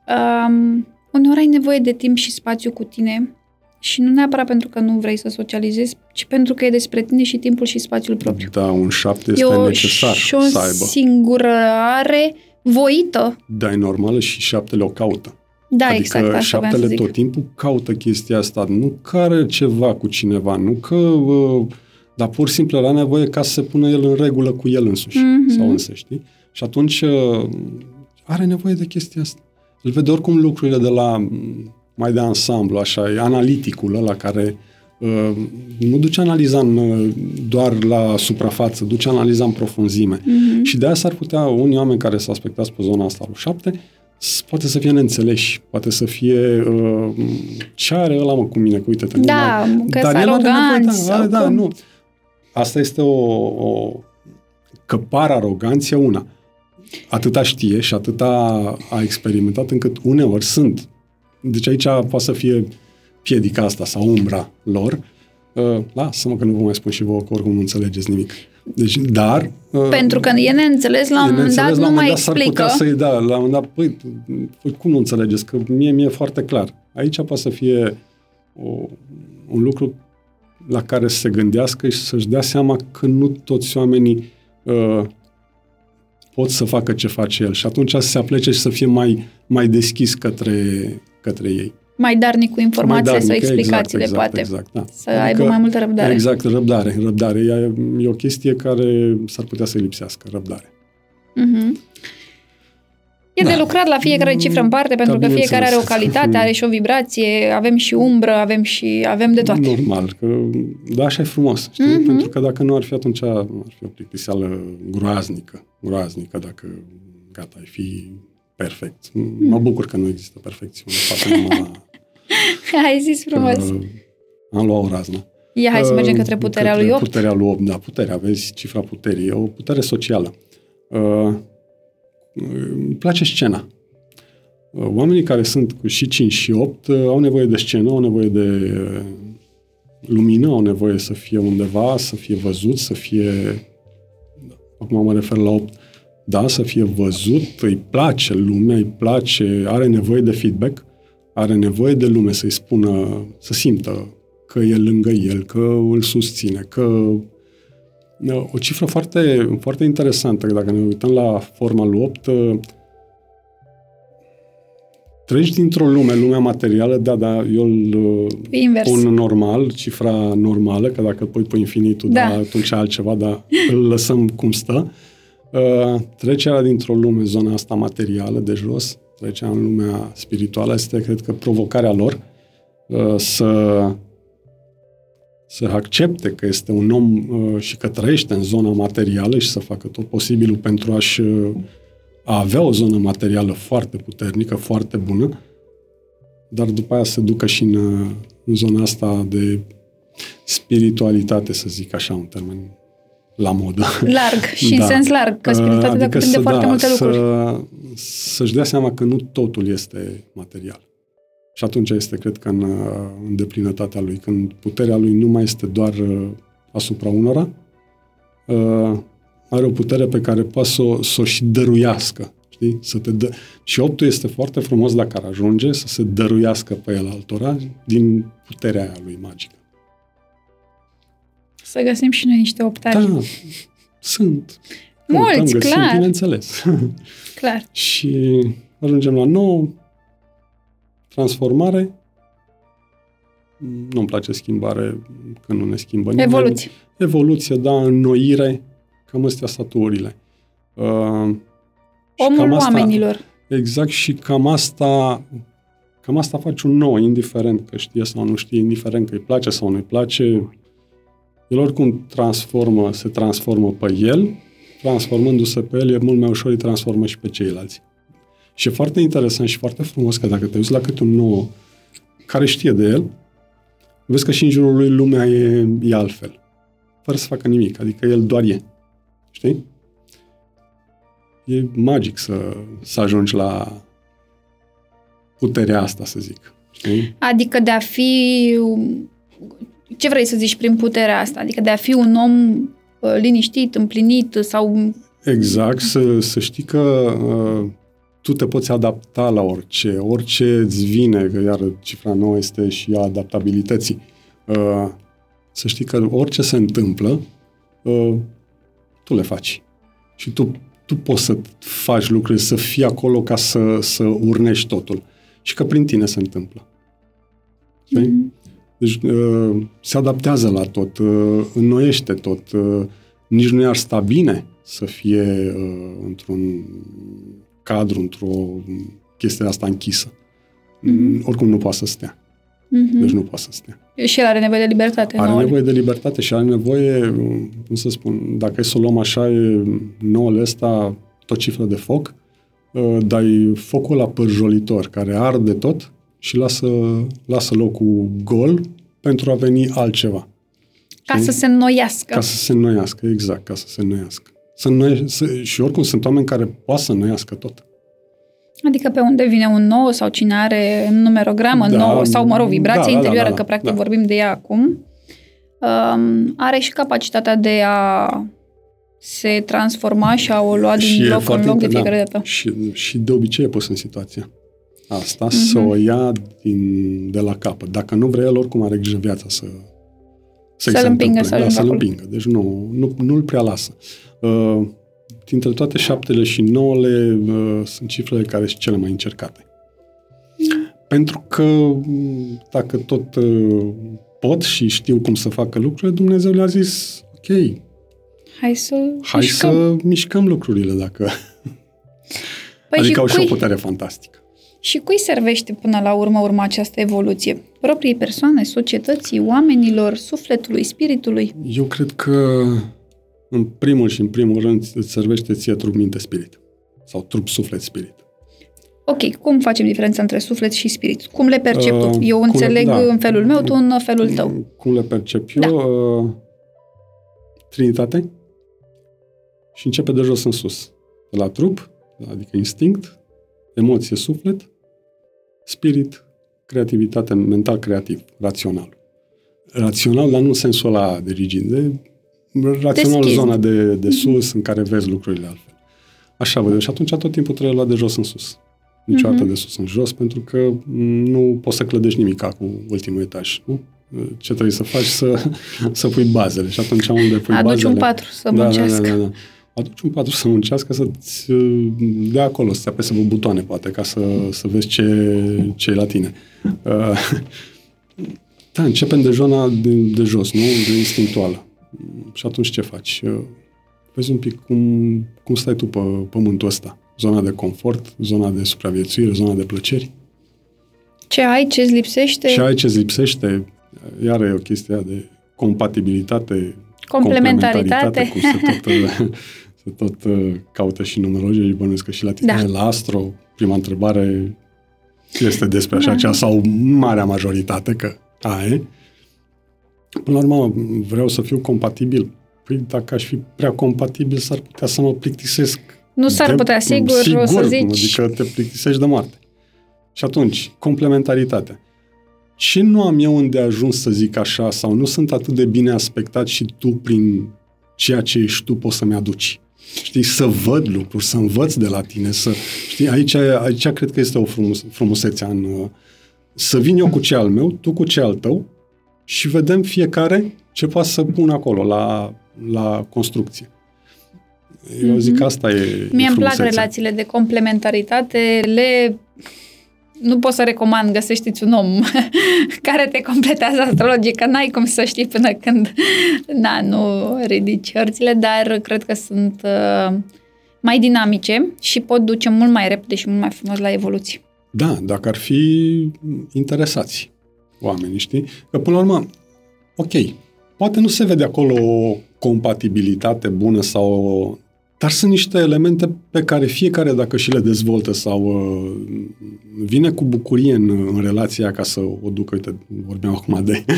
Um, uneori ai nevoie de timp și spațiu cu tine și nu neapărat pentru că nu vrei să socializezi, ci pentru că e despre tine și timpul și spațiul propriu. Da, un șapte este e o, necesar și o să aibă. singurare voită. Da, e normală și șaptele o caută. Da, adică exact, așa șaptele tot timpul caută chestia asta. Nu care ceva cu cineva, nu că uh, dar pur și simplu era nevoie ca să se pună el în regulă cu el însuși mm-hmm. sau însă, știi? Și atunci uh, are nevoie de chestia asta. El vede oricum lucrurile de la mai de ansamblu, așa, e analiticul ăla care Uh, nu duce analiza în, uh, doar la suprafață, duce analiza în profunzime. Mhm. Și de aia s-ar putea unii oameni care s-au aspectat pe zona asta lui 7 s- poate să fie neînțeleși, poate să fie uh, ce are ăla mă cu mine, că uite-te. nu Da, mai- că Dar sunt el are nevoie, aroganți da, are, sau da, cum. nu. Asta este o, o că par aroganție una. Atâta știe și atâta a experimentat încât uneori sunt. Deci aici poate să fie piedica asta sau umbra lor. Uh, lasă-mă că nu vă mai spun și vouă că oricum nu înțelegeți nimic. Deci, dar... Uh, Pentru că e neînțeles, la un e moment dat neînțeles, la nu un mai moment dat s-ar explică. putea să-i da, la un moment dat, păi, păi, cum nu înțelegeți? Că mie mi-e foarte clar. Aici poate să fie o, un lucru la care să se gândească și să-și dea seama că nu toți oamenii uh, pot să facă ce face el și atunci să se aplece și să fie mai, mai deschis către, către ei. Mai darnic cu informația Mai sau darnic, explicațiile, exact, poate. Exact, da. Să aibă mai multă răbdare. Exact, răbdare, răbdare. E, e o chestie care s-ar putea să-i lipsească, răbdare. Mhm. E Da. de lucrat la fiecare cifră în parte, pentru că bineînțeles. fiecare are o calitate, are și o vibrație, avem și umbră, avem și avem de toate. Normal, că da, așa e frumos, știi? Mhm. Pentru că dacă nu ar fi atunci, ar fi o plictiseală groaznică, groaznică dacă, gata, ai fi perfect. Mă bucur că nu există perfecțiune, poate numai *laughs* Ai zis frumos. uh, am luat o raznă. Ia, hai să mergem Uh, către puterea lui către 8. Puterea lui 8, da, puterea, vezi cifra puterii, e o putere socială. Uh, îmi place scena. Uh, Oamenii care sunt cu și 5 și 8 uh, au nevoie de scenă, au nevoie de uh, lumină, au nevoie să fie undeva, să fie văzut, să fie... Acum mă refer la 8. Da, să fie văzut, îi place lumea, îi place, are nevoie de feedback, are nevoie de lume să-i spună, să simtă că e lângă el, că îl susține, că o cifră foarte, foarte interesantă, că dacă ne uităm la forma lui 8, treci dintr-o lume, lumea materială, da, da, eu îl Invers. pun normal, cifra normală, că dacă îl pui pe infinitul, Da. da. atunci altceva, dar îl lăsăm cum stă. Uh, trecerea dintr-o lume, zona asta materială, de jos, trecerea în lumea spirituală, este, cred că, provocarea lor uh, să să accepte că este un om uh, și că trăiește în zona materială și să facă tot posibilul pentru a-și uh, a avea o zonă materială foarte puternică, foarte bună, dar după aia să ducă și în, uh, în zona asta de spiritualitate, să zic așa, un termen la modă. Larg *laughs* și în Da. sens larg, că spiritualitatea Adică cuprinde să, foarte da, multe să, lucruri. Să-și dea seama că nu totul este material. Și atunci este, cred că, în, uh, în deplinătatea lui, când puterea lui nu mai este doar uh, asupra unora, uh, are o putere pe care poate să o, să o și dăruiască. Știi? Să te dă... Și optul este foarte frumos dacă ar ajunge să se dăruiască pe el altora din puterea aia lui magică. Să găsim și noi niște optari. Da, sunt. Mulți, Am găsit, clar. bineînțeles. Clar. *laughs* Și ajungem la 9, transformare. Nu-mi place schimbare, că nu ne schimbă nimeni. Evoluție. Evoluție, da, înnoire, cam astea saturile. Uh, și Omul cam asta- oamenilor. Exact, și cam asta, cam asta face un nou, indiferent că știe sau nu știe, indiferent că îi place sau nu îi place. El oricum transformă, se transformă pe el, transformându-se pe el, e mult mai ușor, îi transformă și pe ceilalți. Și e foarte interesant și foarte frumos că dacă te uiți la câte un nou care știe de el, vezi că și în jurul lui lumea e, e altfel. Fără să facă nimic, adică el doar e. Știi? E magic să, să ajungi la puterea asta, să zic. Știi? Adică de a fi... Ce vrei să zici prin puterea asta? Adică de a fi un om uh, liniștit, împlinit sau... Exact, să, să știi că uh, tu te poți adapta la orice, orice îți vine, că iar cifra nouă este și a adaptabilității. Uh, să știi că orice se întâmplă, uh, tu le faci. Și tu, tu poți să faci lucruri, să fii acolo ca să, să urnești totul. Și că prin tine se întâmplă. Știi? Mhm. Deci uh, se adaptează la tot, uh, înnoiește tot. Uh, nici nu i-ar sta bine să fie uh, într-un cadru, într-o chestie asta închisă. Mhm. Mm, Oricum nu poate să stea. Mhm. Deci nu poate să stea. Și el are nevoie de libertate. Are nouă. nevoie de libertate și are nevoie, cum să spun, dacă e să o luăm așa, e noul ăsta tot cifră de foc, uh, dai focul la pârjolitor, care arde tot și lasă, lasă locul gol pentru a veni altceva. Ca Știi? să se înnoiască. Ca să se înnoiască, exact, ca să se înnoiască. Să înnoie, să, și oricum sunt oameni care poate să înnoiască tot. Adică pe unde vine un nou sau cine are numerogramă Da, nouă sau, mă rog, vibrație da, da, interioară, da, da, că practic da. vorbim de ea acum, um, are și capacitatea de a se transforma și a o lua din e loc în foarte loc de inter- fiecare da. dată. Și, și de obicei e pus în situația asta, Mhm. să o ia din, de la capăt. Dacă nu vrea el, oricum are grijă viața să să-i Să-l se împingă, întâmple. să-l da, să-l încapă. împingă. Deci nu, nu, nu-l prea lasă. Uh, dintre toate șaptele și nouăle uh, sunt cifrele care sunt cele mai încercate. Pentru că m, dacă tot uh, pot și știu cum să facă lucrurile, Dumnezeu le-a zis, ok, Hai să hai mișcăm. să mișcăm lucrurile dacă... Păi adică și au și o cui, putere fantastică. și cui servește până la urmă urma această evoluție? Proprii persoane, societății, oamenilor, sufletului, spiritului? Eu cred că în primul și în primul rând îți servește ție trup, minte, spirit. Sau trup, suflet, spirit. Ok, cum facem diferența între suflet și spirit? Cum le percep Uh, tu? Eu cum le- înțeleg da. în felul meu, tu în felul tău. Cum le percep eu? Da. Uh, Trinitate. Și începe de jos în sus. De la trup, adică instinct, emoție, suflet, spirit, creativitate, mental creativ, rațional. Rațional, dar nu în sensul ăla de rigid, de rațional Deschis. zona de, de sus în care vezi lucrurile altfel. Așa văd eu. Și atunci tot timpul trebuie luat de jos în sus. Niciodată Mhm. de sus în jos, pentru că nu poți să clădești nimic cu ultimul etaj. Nu? Ce trebuie să faci? Să, *laughs* să pui bazele. Și atunci unde pui Aduci bazele... un patru să da, da, muncească. da, da, da. Aduci un patru să muncească, să-ți uh, dea acolo, să-ți apese pe butoane, poate, ca să, să vezi ce, ce e la tine. Uh, *laughs* da, începem de zona de, de jos, nu? De instinctuală. Și atunci ce faci? Uh, Vezi un pic cum, cum stai tu pe pământul ăsta. Zona de confort, zona de supraviețuire, zona de plăceri. Ce ai, ce îți lipsește? Și ai ce lipsește, iar e o chestie aia de compatibilitate, Complementaritate. cum se tot, uh, *laughs* se tot uh, caută și numerologie și bănuiesc că și la tine. Da. La Astro, prima întrebare este despre așa Da. cea sau marea majoritate, că aia e. Până la urmă, vreau să fiu compatibil. Păi dacă aș fi prea compatibil, s-ar putea să mă plictisesc. Nu s-ar de- putea, sigur, sigur o să zici. Adică te plictisești de moarte. Și atunci, complementaritatea. Ce nu am eu unde ajuns să zic așa sau nu sunt atât de bine aspectat și tu prin ceea ce ești tu poți să-mi aduci. Știi, să văd lucruri, să învăț de la tine, să... Știi, aici, aici cred că este o frumos, frumusețea în... uh, Să vin eu cu ce al meu, tu cu ce al tău și vedem fiecare ce poate să pun acolo, la, la construcție. Eu zic că asta e Mie e îmi plac frumusețea. relațiile de complementaritate, le... Nu pot să recomand, găsește un om *laughs* care te completează astrologic, că n-ai cum să știi până când na, nu ridici hărțile, dar cred că sunt uh, mai dinamice și pot duce mult mai repede și mult mai frumos la evoluție. Da, dacă ar fi interesați oamenii, știi? Că până la urmă, ok, poate nu se vede acolo o compatibilitate bună sau... o- Dar sunt niște elemente pe care fiecare, dacă și le dezvoltă sau uh, vine cu bucurie în, în relația ca să o ducă, uite, vorbeam acum de... *laughs*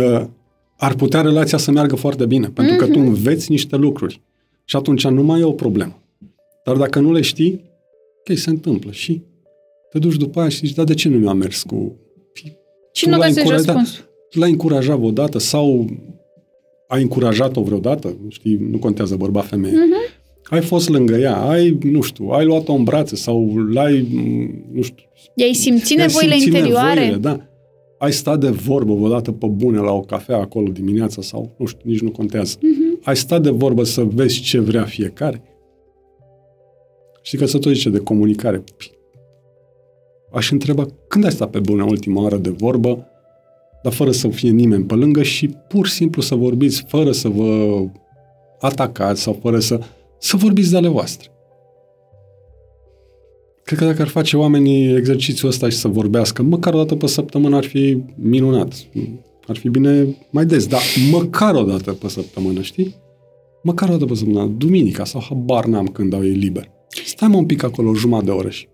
Uh, ar putea relația să meargă foarte bine, pentru că tu înveți niște lucruri și atunci nu mai e o problemă. Dar dacă nu le știi, ok, se întâmplă și te duci după aia și zici, da, de ce nu mi-a mers cu... Și Tu nu l-ai găsești încurajat. răspunsul. Tu l-ai încurajat vreodată sau ai încurajat-o vreodată, știi, nu contează bărbat femeie. Mhm. Ai fost lângă ea, ai, nu știu, ai luat-o în brațe sau l-ai, m, nu știu, I-ai simțit i-ai nevoile simțit interioare? nevoile, da. Ai stat de vorbă vreodată pe bune la o cafea acolo dimineața sau, nu știu, nici nu contează. Mhm. Ai stat de vorbă să vezi ce vrea fiecare? Știi că se tot zice de comunicare. Păi, Aș întreba, când ai stat pe bune ultima oară de vorbă, dar fără să fie nimeni pe lângă și pur și simplu să vorbiți fără să vă atacați sau fără să... să vorbiți de ale voastre. Cred că dacă ar face oamenii exercițiul ăsta și să vorbească, măcar o dată pe săptămână ar fi minunat. Ar fi bine mai des, dar măcar o dată pe săptămână, știi? Măcar o dată pe săptămână, duminica sau habar n-am când au ei liber. Stai mă un pic acolo, o jumătate de oră și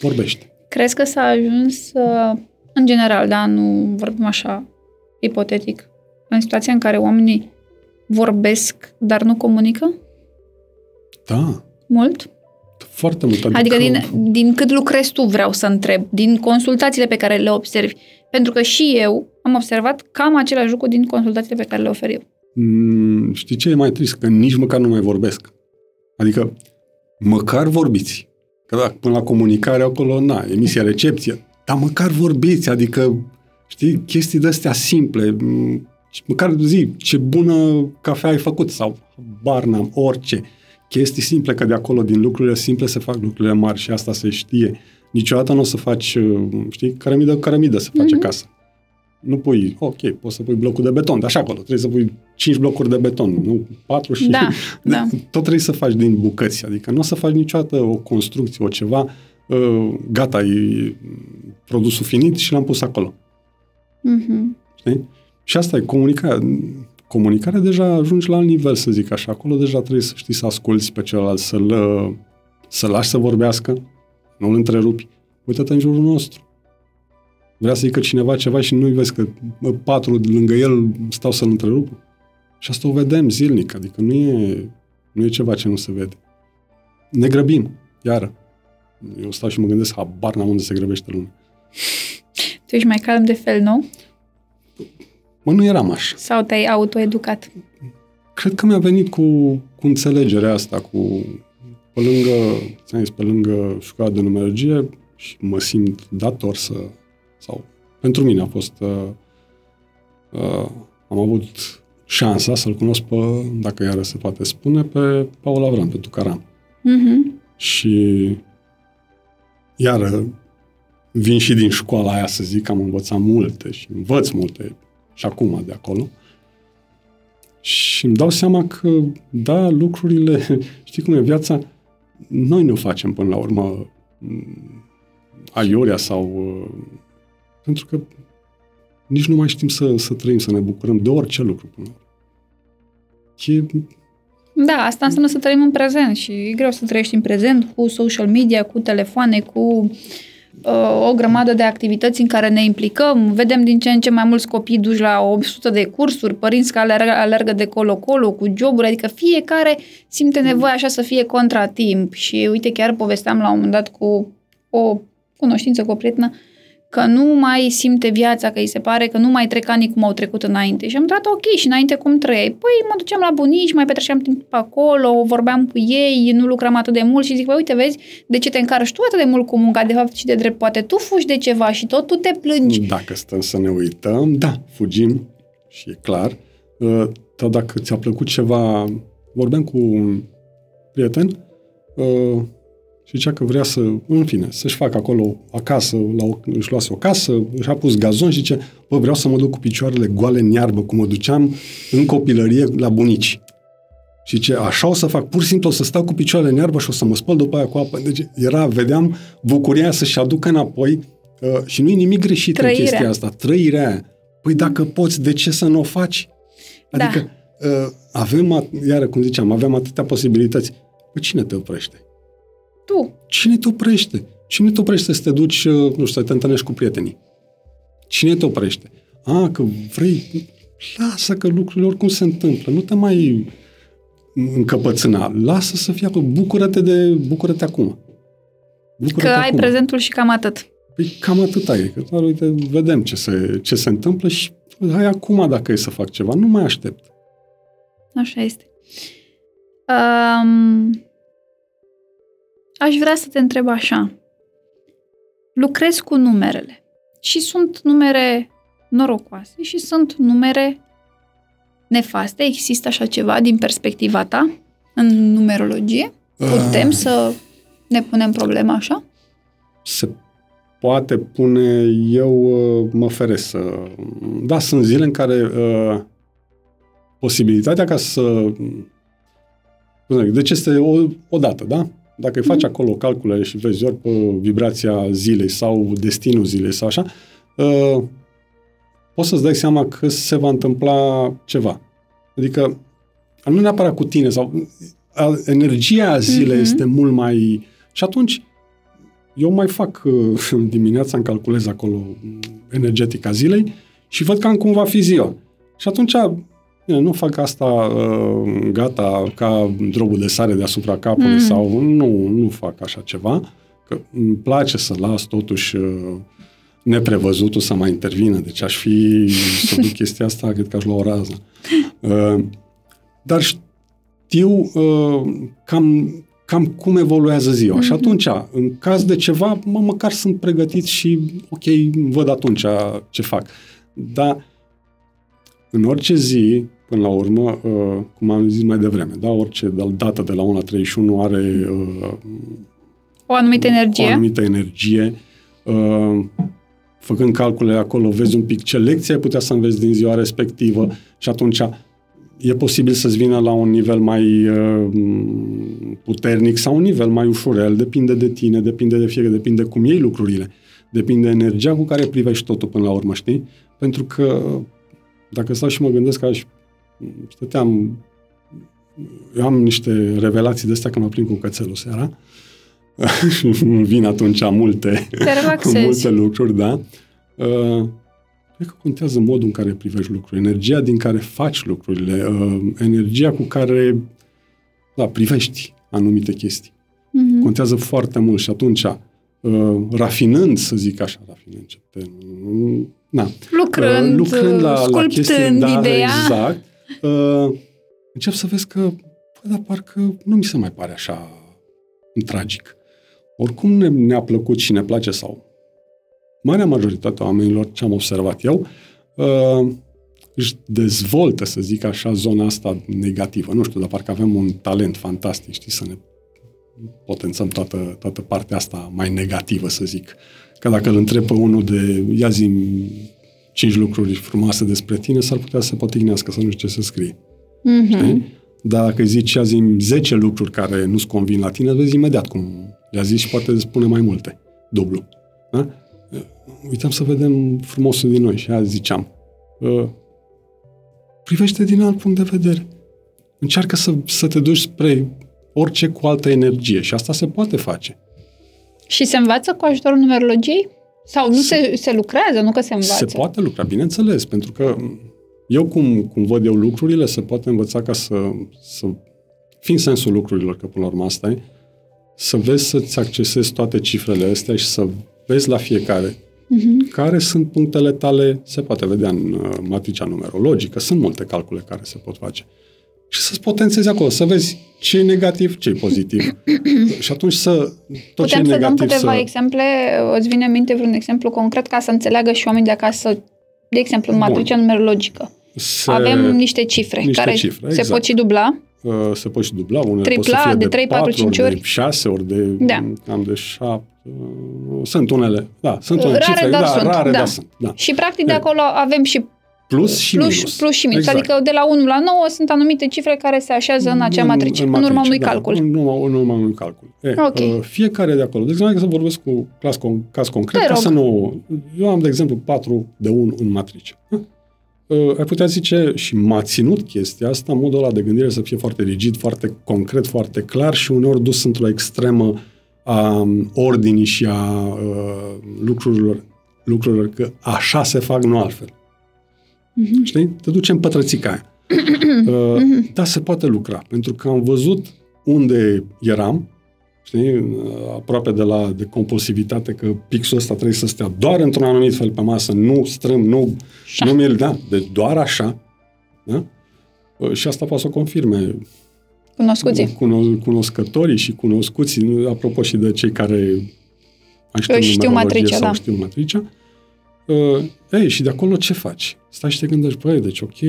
vorbește. Crezi că s-a ajuns, uh, în general, da, nu vorbim așa ipotetic, în situația în care oamenii vorbesc, dar nu comunică? Da, Mult? foarte mult. Adică, Adică din, din cât lucrezi tu, vreau să întreb, din consultațiile pe care le observi. Pentru că și eu am observat cam același lucru din consultațiile pe care le ofer eu. Mm, știi ce e mai trist? Că nici măcar nu mai vorbesc. Adică, măcar vorbiți. Că da, până la comunicare acolo, na, emisia recepție. Dar măcar vorbiți, adică, știi, chestii de-astea simple. Mm, Măcar zi, ce bună cafea ai făcut sau bar n-am, orice. Chestii simple, că de acolo, din lucrurile simple, se fac lucrurile mari și asta se știe. Niciodată nu o să faci, uh, știi, cărămidă cu cărămidă se face Mhm. casa. Nu pui, ok, poți să pui blocul de beton, dar așa acolo, trebuie să pui 5 blocuri de beton, nu 4 și... Da, *laughs* da. Tot trebuie să faci din bucăți, adică nu o să faci niciodată o construcție, o ceva, uh, gata, e produsul finit și l-am pus acolo. Mhm. Știi? Și asta e comunicarea. Comunicarea deja ajungi la alt nivel, să zic așa. Acolo deja trebuie să știi să asculți pe celălalt, să-l, să lași să vorbească, nu îl întrerupi. Uită-te în jurul nostru. Vrea să zică cineva ceva și nu-i vezi că bă, patru lângă el stau să-l întrerupă. Și asta o vedem zilnic, adică nu e, nu e ceva ce nu se vede. Ne grăbim, iară. Eu stau și mă gândesc, habar n-am unde se grăbește lumea. Tu ești mai calm de fel, nu? Mă, nu eram așa. Sau te-ai autoeducat? Cred că mi-a venit cu, cu înțelegerea asta, cu pe lângă, ți-am zis, pe lângă școala de numerologie și mă simt dator să, sau pentru mine a fost, uh, uh, am avut șansa să-l cunosc pe, dacă iară se poate spune, pe Paul Avram, pe Tucaram. Mhm. Și iară vin și din școala aia, să zic, am învățat multe și învăț multe și acum de acolo. Și îmi dau seama că, da, lucrurile, *laughs* știi cum e viața, noi ne o facem până la urmă m, aiurea sau... uh, Pentru că nici nu mai știm să, să trăim, să ne bucurăm de orice lucru până la urmă. E, Da, asta înseamnă să trăim în prezent și e greu să trăiești în prezent cu social media, cu telefoane, cu uh, o grămadă de activități în care ne implicăm. Vedem din ce în ce mai mulți copii duși la 800 de cursuri, părinți care alergă, alergă de colo-colo cu joburi, adică fiecare simte nevoia așa să fie contratimp. Și uite, chiar povesteam la un moment dat cu o cunoștință, cu o prietenă, că nu mai simte viața, că îi se pare că nu mai trec anii cum au trecut înainte. Și am întrebat, ok, și înainte cum trăiai? Păi mă duceam la bunici, mai petreceam timp pe acolo, vorbeam cu ei, nu lucram atât de mult și zic, păi uite, vezi, de ce te încarci tu atât de mult cu munca? De fapt și de drept, poate tu fugi de ceva și tot tu te plângi. Dacă stăm să ne uităm, da, fugim și e clar. Uh, Dar dacă ți-a plăcut ceva, vorbeam cu un prieten uh, și zicea că vrea să, în fine, să-și facă acolo acasă, la o, își luase o casă, și-a pus gazon și zice, bă, vreau să mă duc cu picioarele goale în iarbă, cum mă duceam în copilărie la bunici. Și ce așa o să fac, pur și simplu o să stau cu picioarele în iarbă și o să mă spăl după aia cu apă. Deci era, vedeam bucuria aia să-și aducă înapoi uh, și nu e nimic greșit Trăirea. în chestia asta, trăirea aia. Păi dacă poți, de ce să nu o faci? Adică uh, avem, at- iară cum ziceam, avem atâtea posibilități. Păi cine te oprește? Tu. Cine te oprește? Cine te oprește să te duci, uh, nu știu, să te întâlnești cu prietenii? Cine te oprește? A, că vrei... Lasă că lucrurile oricum se întâmplă. Nu te mai încăpățâna. Lasă să fie acolo. Bucură-te, de, bucură-te acum. Că Bucură-te ai acum. prezentul și cam atât. Păi cam atâta e. Că doar, uite, vedem ce se, ce se întâmplă și hai acum dacă e să fac ceva. Nu mai aștept. Așa este. Um, aș vrea să te întreb așa. Lucrez cu numerele și sunt numere norocoase și sunt numere nefaste. Există așa ceva din perspectiva ta în numerologie? Putem Ah. să ne punem problema așa? se poate pune, eu uh, mă feresc să... Da, sunt zile în care uh, posibilitatea ca să... cum să zic, Deci este o, o dată, da? Dacă îi faci acolo calcule și vezi ori pe vibrația zilei sau destinul zilei sau așa, uh, poți să-ți dai seama că se va întâmpla ceva. Adică, nu neapărat cu tine, sau a, energia zilei mm-hmm. este mult mai... Și atunci, eu mai fac uh, *laughs* dimineața, îmi calculez acolo energetica zilei și văd cam cum va fi ziua. Și atunci, nu fac asta uh, gata ca drobul de sare deasupra capului mm. sau nu, nu fac așa ceva, că îmi place să las totuși uh, neprevăzutul să mai intervină, deci aș fi *laughs* să duc chestia asta, cred că aș lua o rază. Uh, dar știu uh, cam, cam cum evoluează ziua. Mm-hmm. Și atunci, în caz de ceva, mă, măcar sunt pregătit și, ok, văd atunci ce fac. Dar în orice zi, până la urmă, uh, cum am zis mai devreme, da, orice dată de la 1 la 31 are uh, o anumită energie. O anumită energie. Uh, făcând calcule acolo, vezi un pic ce lecție ai putea să înveți din ziua respectivă și atunci e posibil să-ți vină la un nivel mai uh, puternic sau un nivel mai ușurel, depinde de tine, depinde de fiecare, depinde cum iei lucrurile, depinde de energia cu care privești totul până la urmă, știi? Pentru că dacă stau și mă gândesc că aș, stăteam, eu am niște revelații de astea când mă plin cu cățelul seara, *laughs* vin atunci multe, *laughs* multe lucruri, da? Uh, cred că contează modul în care privești lucruri, energia din care faci lucrurile, uh, energia cu care da, privești anumite chestii. Mm-hmm. Contează foarte mult și atunci, uh, rafinând, să zic așa, rafinând ce termen, na, lucrând, uh, lucrând la, la chestii, da, ideea. exact, uh, încep să vezi că, bă, dar parcă nu mi se mai pare așa tragic oricum ne, ne-a plăcut și ne place sau marea majoritate a oamenilor, ce am observat eu, uh, își dezvoltă, să zic așa, zona asta negativă. Nu știu, dar parcă avem un talent fantastic, știi, să ne potențăm toată, toată partea asta mai negativă, să zic. Că dacă îl întreb pe unul de, ia zi cinci lucruri frumoase despre tine, s-ar putea să potignească, să nu știu ce să scrie. Mm-hmm. Știi? Dar dacă îi zici, ia zi 10 lucruri care nu-ți convin la tine, vezi imediat cum le-a zis și poate spune mai multe, dublu. Da? Uităm să vedem frumosul din noi și azi ziceam. Uh, privește din alt punct de vedere. Încearcă să, să te duci spre orice cu altă energie și asta se poate face. Și se învață cu ajutorul numerologiei? Sau nu se, se, se lucrează, nu că se învață? Se poate lucra, bineînțeles, pentru că eu cum, cum văd eu lucrurile, se poate învăța ca să, să fi în sensul lucrurilor, că până la urmă asta e, să vezi să-ți accesezi toate cifrele astea și să vezi la fiecare uh-huh. care sunt punctele tale, se poate vedea în uh, matricea numerologică, sunt multe calcule care se pot face. Și să-ți potențezi acolo, să vezi ce e negativ, ce e pozitiv. *clears throat* și atunci să, tot Putem ce e negativ să dăm câteva să... exemple, îți vine în minte vreun exemplu concret ca să înțeleagă și oamenii de acasă, de exemplu, în matricea Bun. numerologică. Se... Avem niște cifre niște care cifre, exact. se pot și dubla. Uh, se pot și dubla, unele Tripla, pot să fie de, de 3, 4, 5 ori, de 6 ori, de da. cam de 7. Uh, sunt unele, da, sunt unele rare, cifre, dar da, sunt, rare, da. dar sunt. Da. Și practic de acolo avem și plus și plus, minus. Plus și minus. Exact. Adică de la 1 la 9 sunt anumite cifre care se așează în acea matrice, în, în, în urma unui da, calcul. În urma, în urma unui calcul. E, okay. uh, fiecare de acolo. De exemplu, să vorbesc cu caz, caz concret, ca să nu... Eu am, de exemplu, 4 de 1 în matrice. Uh, ai putea zice, și m-a ținut chestia asta, modul ăla de gândire să fie foarte rigid, foarte concret, foarte clar și uneori dus într-o extremă a um, ordinii și a uh, lucrurilor, lucrurilor că așa se fac, nu altfel. Mm-hmm. Știi? Te duce în pătrățica aia. *clears throat* uh, mm-hmm. Da, se poate lucra, pentru că am văzut unde eram, știi, aproape de la de compulsivitate, că pixul ăsta trebuie să stea doar într-un anumit fel pe masă, nu strâm, nu, nu mi-l da, deci doar așa, da? Și asta poate să o confirme Cunoscuții. Cuno- cunoscătorii și cunoscuții, apropo și de cei care știu, știu matricea, sau da. știu matricea. Uh, ei, și de acolo ce faci? Stai și te gândești, băi, deci ok,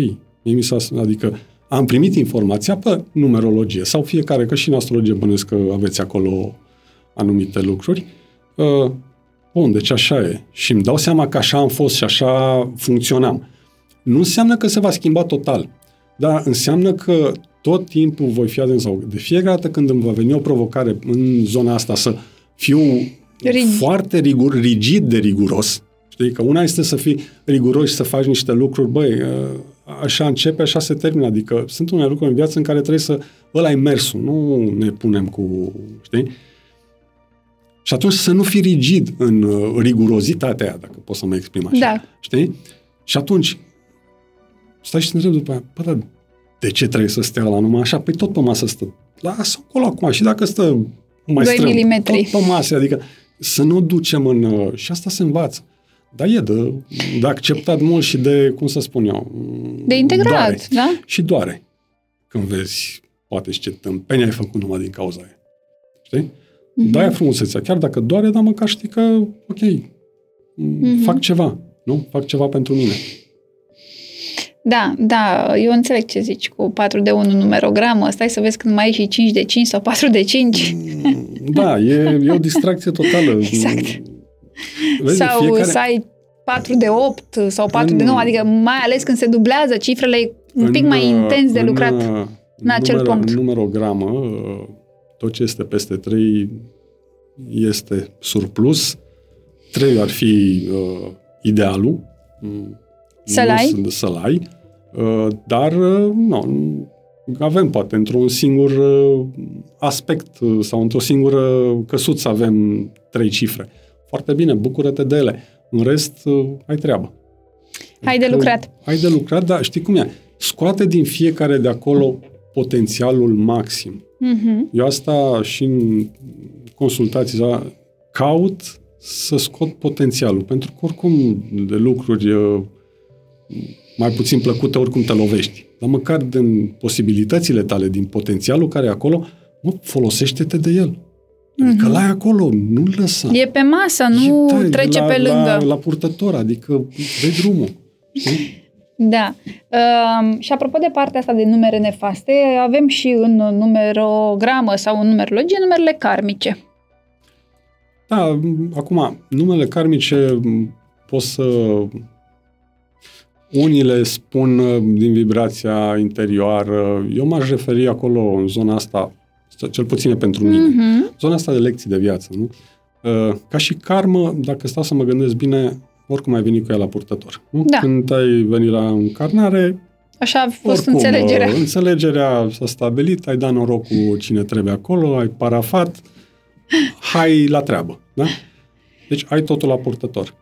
mi s-a, adică am primit informația pe numerologie sau fiecare, că și în astrologie bănuiesc că aveți acolo anumite lucruri. Uh, bun, deci așa e. Și îmi dau seama că așa am fost și așa funcționam. Nu înseamnă că se va schimba total. Dar înseamnă că tot timpul voi fi atent sau de fiecare dată când îmi va veni o provocare în zona asta să fiu Rigid. foarte rigur, rigid de riguros, știi, că una este să fii riguros și să faci niște lucruri, băi, ă, așa începe, așa se termină, adică sunt unele lucruri în viață în care trebuie să, ăla e mersul, nu ne punem cu, știi? Și atunci să nu fii rigid în uh, rigurozitatea aia, dacă pot să mă exprim așa. Da. Știi? Și atunci, stai și te întrebi după aia, bă, dar de ce trebuie să stea la numai așa? Păi tot pe masă stă. Lasă acolo acum. Și dacă stă mai Doi strâm, milimetri. tot pe masă. Adică să nu o ducem în... uh, Și asta se învață. Dar e de, de acceptat mult și de, cum să spun eu... De integrat, doare. da? Și doare când vezi, poate și ce tâmpeni ai făcut numai din cauza aia. Știi? Mhm. Mm-hmm. De-aia frumusețea. Chiar dacă doare, dar măcar știi că, ok, mm-hmm. fac ceva, nu? Fac ceva pentru mine. Da, da, eu înțeleg ce zici cu 4 de 1 numerogramă. Stai să vezi când mai ai și 5 de 5 sau 4 de 5. Da, e, e o distracție totală. *laughs* Exact. Vezi, sau fiecare... să ai 4 de 8 sau 4 de În- 9, adică mai ales când se dublează cifrele, e un pic În, mai intens de în, lucrat. uh, în acel numero, punct. În numerogramă, uh, tot ce este peste 3 este surplus. 3 ar fi uh, idealul. Mm, Să-l nu ai? sunt- Să-l ai. Uh, dar, uh, nu, avem poate într-un singur uh, aspect uh, sau într-o singură căsuță avem trei cifre. Foarte bine, bucură-te de ele. În rest, uh, ai treabă. Ai de Adică lucrat. Ai de lucrat, dar știi cum e? Scoate din fiecare de acolo potențialul maxim. Mhm. Eu asta și în consultații da, caut să scot potențialul, pentru că oricum de lucruri uh, mai puțin plăcute, oricum te lovești. Dar măcar din posibilitățile tale, din potențialul care e acolo, mă, folosește-te de el. Adică Mhm. la acolo, nu-l lăsa. E pe masă, nu E, da, trece la, pe lângă. La, la purtător, adică dă drumul. Știi? *laughs* Da. Um, și apropo de partea asta de numere nefaste, avem și în numerogramă sau în numerologie numerele karmice. Da, m, acum, numele karmice m, pot să... Unii le spun uh, din vibrația interioară. Eu m-aș referi acolo, în zona asta, cel puțin e pentru mine, Mhm. zona asta de lecții de viață, nu? Uh, Ca și karmă, dacă stau să mă gândesc bine, oricum ai venit cu ea la purtător. Nu? Da. Când ai venit la încarnare, Așa a fost oricum, înțelegerea. uh, înțelegerea s-a stabilit, ai dat noroc cu cine trebuie acolo, ai parafat, hai la treabă. Da? Deci ai totul la purtător.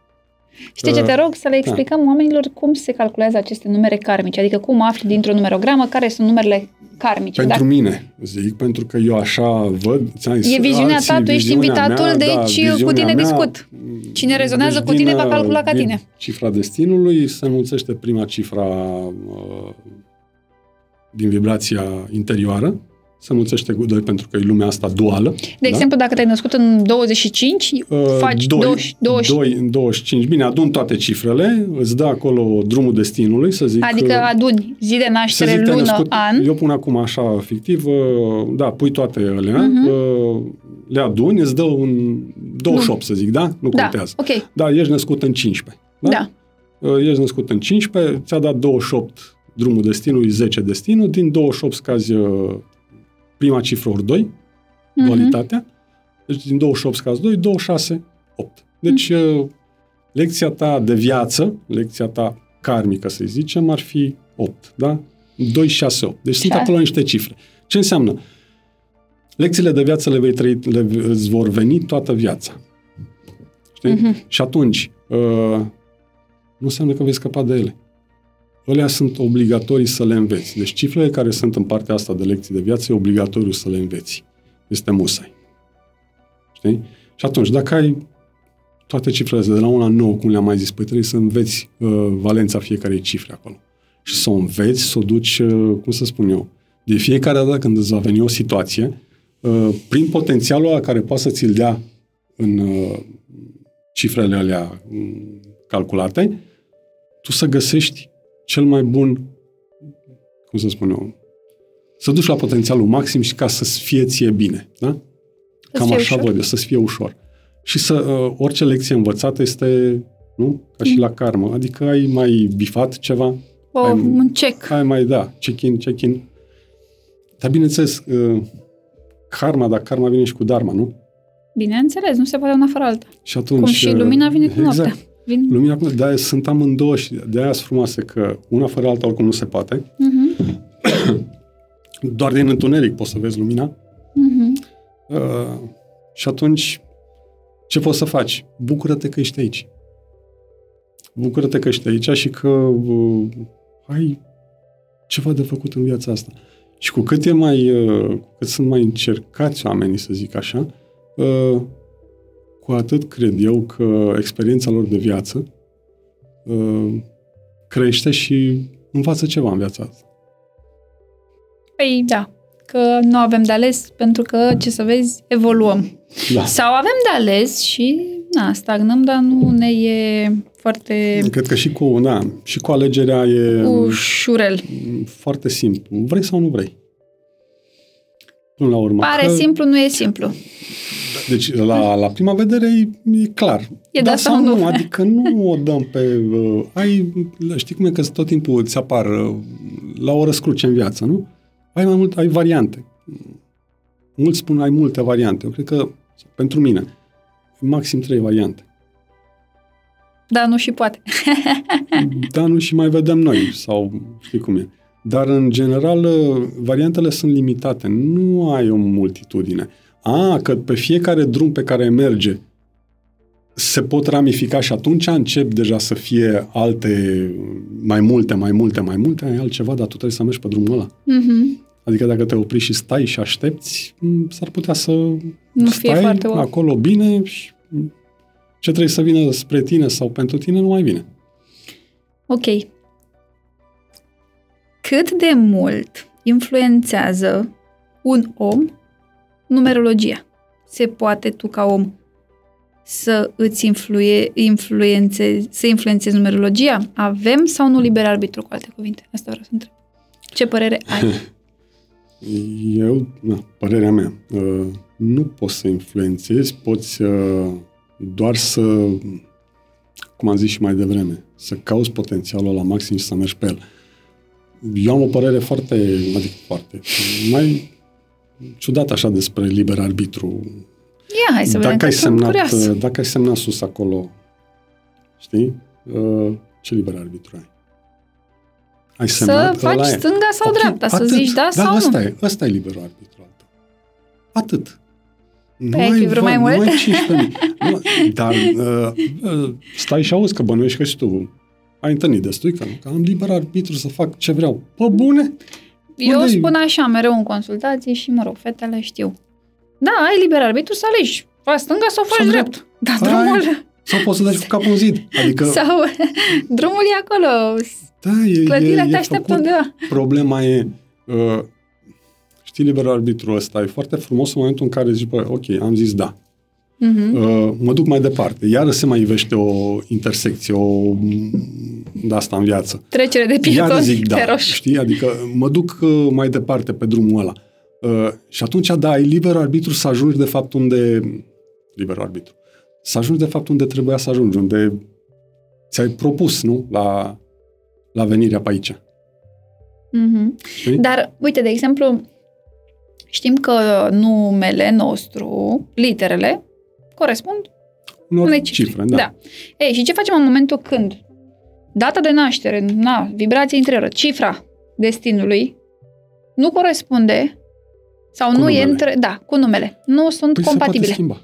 Știi ce te rog? Să le Da. explicăm oamenilor cum se calculează aceste numere karmice, adică cum afli dintr-o numerogramă care sunt numerele karmice. Pentru Dacă- mine, zic, pentru că eu așa văd. ți-am zis, E viziunea alții, ta, tu ești viziunea invitatul, mea, deci da, cu viziunea tine mea, discut. Cine rezonează deci cu tine din, va calcula ca din tine. Cifra destinului se înmulțește prima cifra uh, din vibrația interioară, se înmulțește cu 2 pentru că e lumea asta duală. De exemplu, dacă te-ai născut în 25, Uh, faci doi, 20, 20 doi, 25. Bine, adun toate cifrele, îți dă acolo drumul destinului, să zic. adică uh, aduni zi de să naștere, zic, te-ai lună, născut, an. Eu pun acum așa fictiv, uh, da, pui toate alea, Mhm. uh, le aduni, îți dă un 28, să zic, da? Nu Da, contează. ok, Da, ești născut în 15. Da? da. Uh, Ești născut în 15, ți-a dat 28 drumul destinului, 10 destinul, din 28 scazi uh, prima cifră ori 2, Mhm. dualitatea, deci din 28 scazi 2, 26, 8. Deci uh, lecția ta de viață, lecția ta karmică, să zicem, ar fi 8, da? 2, 6, 8. Deci sunt Șase. acolo niște cifre. Ce înseamnă? Lecțiile de viață le vei trăi, le, îți vor veni toată viața. Știi? Mhm. Și atunci, uh, nu înseamnă că vei scăpa de ele. Alea sunt obligatorii să le înveți. Deci cifrele care sunt în partea asta de lecții de viață e obligatoriu să le înveți. Este musai. Știi? Și atunci, dacă ai toate cifrele astea de la 1 la 9, cum le-am mai zis, păi trebuie să înveți uh, valența fiecarei cifre acolo. Și să o înveți, să o duci, uh, cum să spun eu, de fiecare dată când îți va veni o situație, uh, prin potențialul ăla care poate să ți-l dea în uh, cifrele alea mm, calculate, tu să găsești cel mai bun, cum să spun eu, să duci la potențialul maxim și ca să-ți fie ție bine. Da? Să-ți Cam fie așa ușor. văd eu, să-ți fie ușor. Și să, uh, orice lecție învățată este, nu? Ca și la karmă. Adică ai mai bifat ceva, O, Ai- un check. Hai mai da, check-in, check-in. Dar bineînțeles, uh, karma, dar karma vine și cu dharma, nu? Bineînțeles, nu se poate una fără alta. Și atunci... Cum și uh, lumina vine cu exact. noaptea. Vin... Lumina cu de-aia sunt amândouă și de-aia sunt frumoase, că una fără alta oricum nu se poate. Mhm, Doar din întuneric poți să vezi lumina. mhm. Uh, și atunci, ce poți să faci? Bucură-te că ești aici. Bucură-te că ești aici și că uh, ai ceva de făcut în viața asta. Și cu cât, e mai, uh, cu cât sunt mai încercați oamenii, să zic așa, uh, cu atât cred eu că experiența lor de viață uh, crește și învață ceva în viața asta. Păi da, că nu avem de ales pentru că, ce să vezi, evoluăm. Da. Sau avem de ales și na, stagnăm, dar nu ne e foarte Cred că și cu, da, și cu alegerea e ușurel. foarte simplu. Vrei sau nu vrei? Până la urmă. Pare că, simplu, nu e simplu. Deci, la, la prima vedere e, e clar. E da sau nu? Adică nu o dăm pe... Uh, ai, știi cum e că tot timpul îți apar uh, la o răscruce în viață, nu? Ai mai mult, ai variante. Mulți spun ai multe variante. Eu cred că, pentru mine, maxim trei variante. Dar nu și poate. *laughs* Da, nu și mai vedem noi, sau știi cum e. Dar, în general, variantele sunt limitate. Nu ai o multitudine. A, că pe fiecare drum pe care merge se pot ramifica și atunci încep deja să fie alte, mai multe, mai multe, mai multe, ai altceva, dar tu trebuie să mergi pe drumul ăla. Mhm. Adică dacă te opri și stai și aștepți, m, s-ar putea să Nu fie stai foarte wow. acolo bine și ce trebuie să vină spre tine sau pentru tine nu mai vine. Ok. Cât de mult influențează un om numerologia? Se poate tu ca om să îți influe, influențezi, să influențezi numerologia? Avem sau nu liber arbitru, cu alte cuvinte? Asta vreau să întreb. Ce părere ai? *laughs* Eu, na, părerea mea, uh, nu poți să influențezi, poți uh, doar să, cum am zis și mai devreme, să cauți potențialul la maxim și să mergi pe el. Eu am o părere foarte, adică foarte, mai ciudat așa despre liber arbitru. Ia, hai să vedem, dacă că ai, sunt semnat, curios. uh, dacă ai semnat sus acolo, știi, uh, ce liber arbitru ai? Ai Să semnat, faci ăla e. stânga sau Ok, dreapta, să atât. zici da, sau asta nu. E, asta e liberul arbitru al tău. Atât. Nu Păi ai fi vrut mai nu mult? ai 15 *laughs* nu, dar uh, uh, stai și auzi că bănuiești că și tu ai întâlnit destui că, că am liber arbitru să fac ce vreau. Pă bune? Eu Unde-i? spun așa mereu în consultații și, mă rog, fetele știu. Da, ai liber arbitru să alegi. Faci stânga sau faci Sau drept. Da, Ai- drumul... Sau poți să dai cu capul în zid. Adică, Sau *laughs* drumul e acolo. da, e, Clădirea e, te e așteaptă făcut. undeva. Problema e, uh, știi, liberul arbitru ăsta e foarte frumos în momentul în care zici, bă, ok, am zis da. Mhm. Uh, mă duc mai departe. Iară se mai ivește o intersecție, o de asta în viață. Trecere de Iar pieton zic da, pe roșu. știi? Adică mă duc uh, mai departe pe drumul ăla. Uh, și atunci, da, ai liber arbitru să ajungi de fapt unde... Liber arbitru. Să ajungi de fapt unde trebuia să ajungi, unde ți-ai propus, nu? La, la venirea pe aici. Mhm. Știi? Dar, uite, de exemplu, știm că numele nostru, literele, corespund Unor unei cifre, cifre. da. da. Ei, și ce facem în momentul când data de naștere, na, vibrație interioară, cifra destinului, nu corespunde sau Cu nu numele. e între... Da, cu numele. Nu sunt Păi se compatibile. poate schimba.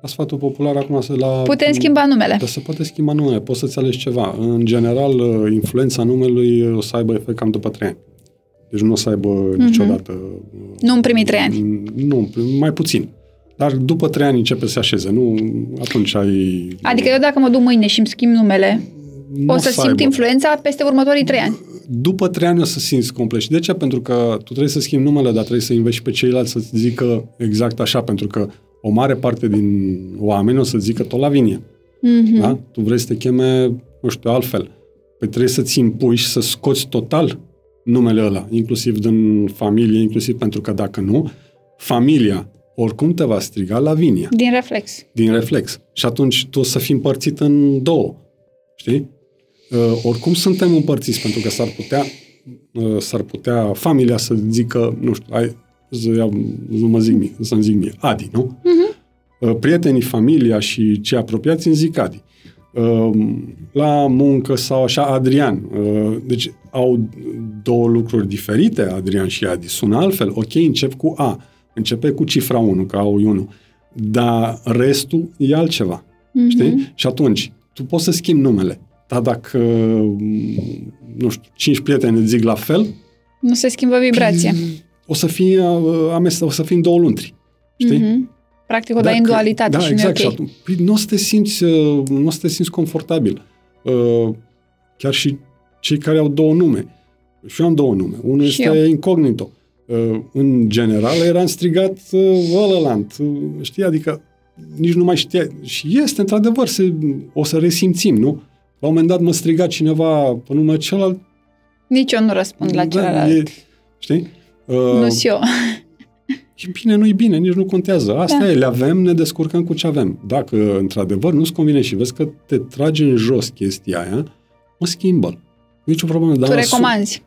La sfatul popular acum se la... Putem schimba numele. Dar se poate schimba numele, poți să-ți alegi ceva. În general, uh, influența numelui o să aibă efect cam după 3 ani. Deci nu o să aibă Mhm. niciodată... uh, Nu în primii trei ani. Nu, mai puțin. Dar după 3 ani începe să se așeze, nu? Atunci ai... Adică eu dacă mă duc mâine și îmi schimb numele, nu o să simt aibă. influența peste următorii trei ani. După 3 ani o să simți complet. Și de ce? Pentru că tu trebuie să schimbi numele, dar trebuie să înveți pe ceilalți să-ți zică exact așa, pentru că o mare parte din oameni o să zică tot la vinie. Mhm. Da? Tu vrei să te cheme, nu știu, altfel. Păi trebuie să-ți impui și să scoți total numele ăla, inclusiv din familie, inclusiv pentru că dacă nu, familia oricum te va striga Lavinia, Din reflex. din reflex. Și atunci tu o să fii împărțit în două. Știi? uh, oricum suntem împărțiți, pentru că s-ar putea, uh, s-ar putea familia să zică, nu știu, hai, să, iau, nu mă zic mie, să-mi zic mie, Adi, nu? Mhm. Uh, prietenii, familia și cei apropiați îmi zic Adi. Uh, la muncă sau așa, Adrian. Uh, deci au două lucruri diferite, Adrian și Adi. Sună altfel. Ok, încep cu A. Începe cu cifra 1, ca au 1. Dar restul e altceva. Mhm. Știi? Și atunci, tu poți să schimbi numele. Dar dacă, nu știu, cinci prieteni îți zic la fel, Nu se schimbă vibrația. o să fie uh, amest- o să fie în două luntri. Știi? Mhm. Practic o dai în Dacă- dualitate da, și exact. nu e Și ok. atunci, păi, nu o să te simți, uh, nu o să te simți confortabil. Uh, Chiar și cei care au două nume. Și eu am două nume. Unul Și este eu. incognito. Uh, În general eram strigat uh, ălălant. Uh, Știi? Adică nici nu mai știa. Și este, într-adevăr, se, o să resimțim, nu? La un moment dat mă striga cineva pe numele celălalt. Nici eu nu răspund la celălalt. e, știi? Uh, Nu și eu. *laughs* E bine, nu e bine, nici nu contează. Asta Da. e, le avem, ne descurcăm cu ce avem. Dacă, într-adevăr, nu-ți convine și vezi că te trage în jos chestia aia, mă schimbă Nici o problemă. Dar Tu la recomanzi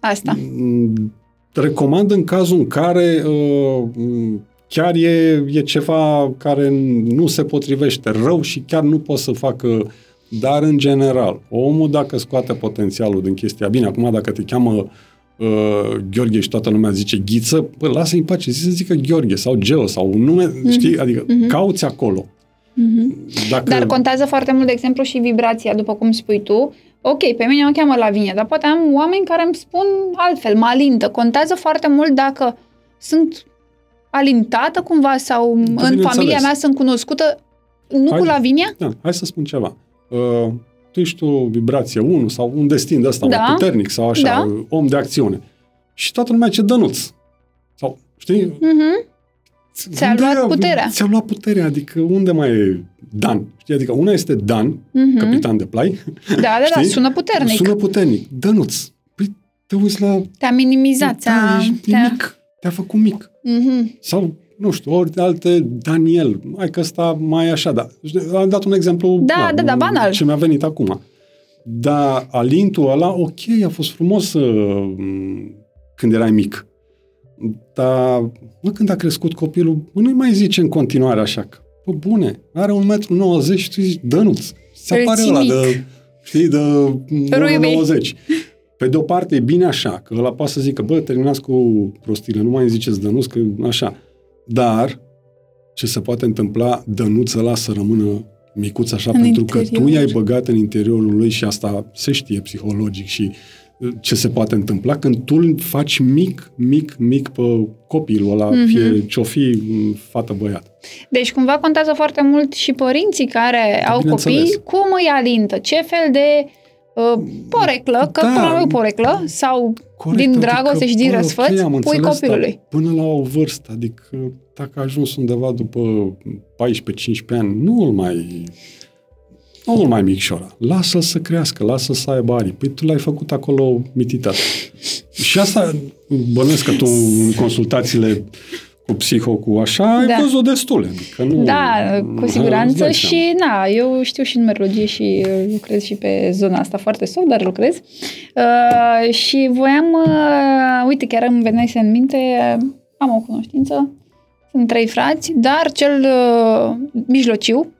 asta. Sub, Mm, recomand în cazul în care uh, m, chiar e, e ceva care nu se potrivește rău și chiar nu poți să facă dar în general, omul dacă scoate potențialul din chestia, bine, acum dacă te cheamă uh, Gheorghe și toată lumea zice Ghiță, bă, lasă-i în pace, zi să zică Gheorghe sau Geo sau un nume, mm-hmm. știi, adică mm-hmm. cauți acolo. Mm-hmm. Dacă... Dar contează foarte mult, de exemplu, și vibrația, după cum spui tu. Ok, pe mine mă cheamă Lavinia, dar poate am oameni care îmi spun altfel, mă alintă. Contează foarte mult dacă sunt alintată cumva sau în bineînțeles. familia mea sunt cunoscută, nu Hai- cu Lavinia? Da, hai să spun ceva. Uh, tu ești o vibrație 1 sau un destin de ăsta, Da. mai puternic sau așa, Da. om de acțiune. Și toată lumea ce dănuț. Sau, știi? Mhm. Ți-a Unde luat e- puterea. Ți-a luat puterea, adică unde mai e Dan? Știi? Adică una este Dan, Mhm. capitan de plai. Da, da, da, știi? sună puternic. Sună puternic. Dănuț. Păi te uiți la... Te-a minimizat, da, ți-a... ești te-a... mic. Te-a făcut mic. Mhm. Sau, nu știu, ori alte Daniel. Hai că ăsta mai așa, da. Am dat un exemplu Da, da, da, banal. ce mi-a venit acum. Dar alintul ăla, ok, a fost frumos uh, când erai mic. Dar, mă, când a crescut copilul, mă, nu-i mai zice în continuare așa că, bă, bune, are 1,90 m și tu zici, dănuț. Se Îl apare ții ăla mic. de, știi, de Ruibii. 1,90 Pe de o parte e bine așa, că ăla poate să zică, bă, terminați cu prostile, nu mai ziceți dănuț, că așa. Dar, ce se poate întâmpla, dănuț ăla să rămână micuț așa, În pentru că tu interior. i-ai băgat în interiorul lui și asta se știe psihologic și uh, ce se poate întâmpla când tu îl faci mic, mic, mic pe copilul ăla, Mhm. mm-hmm. fie ce-o fi, m, fată, băiat. Deci cumva contează foarte mult și părinții care au bineînțeles. copii, cum îi alintă, ce fel de uh, poreclă, că Da. până la urmă e o poreclă, sau Corect, din adică, dragoste și din bă, răsfăț, ok, am pui înțeles, copilului. dar Până la o vârstă, adică dacă a ajuns undeva după 14-15 ani, nu îl mai nu îl mai micșora. Lasă-l să crească, lasă-l să aibă arii. Păi tu l-ai făcut acolo mititat. Și asta bănuiesc că tu în consultațiile cu psiho, cu așa, ai Da. văzut destule. Adică nu, Da, cu îți siguranță dai seama. și, na, eu știu și numerologie și uh, lucrez și pe zona asta foarte soft, dar lucrez. Uh, și voiam, uh, uite, chiar îmi venise în minte, uh, am o cunoștință, sunt trei frați, dar cel uh, mijlociu,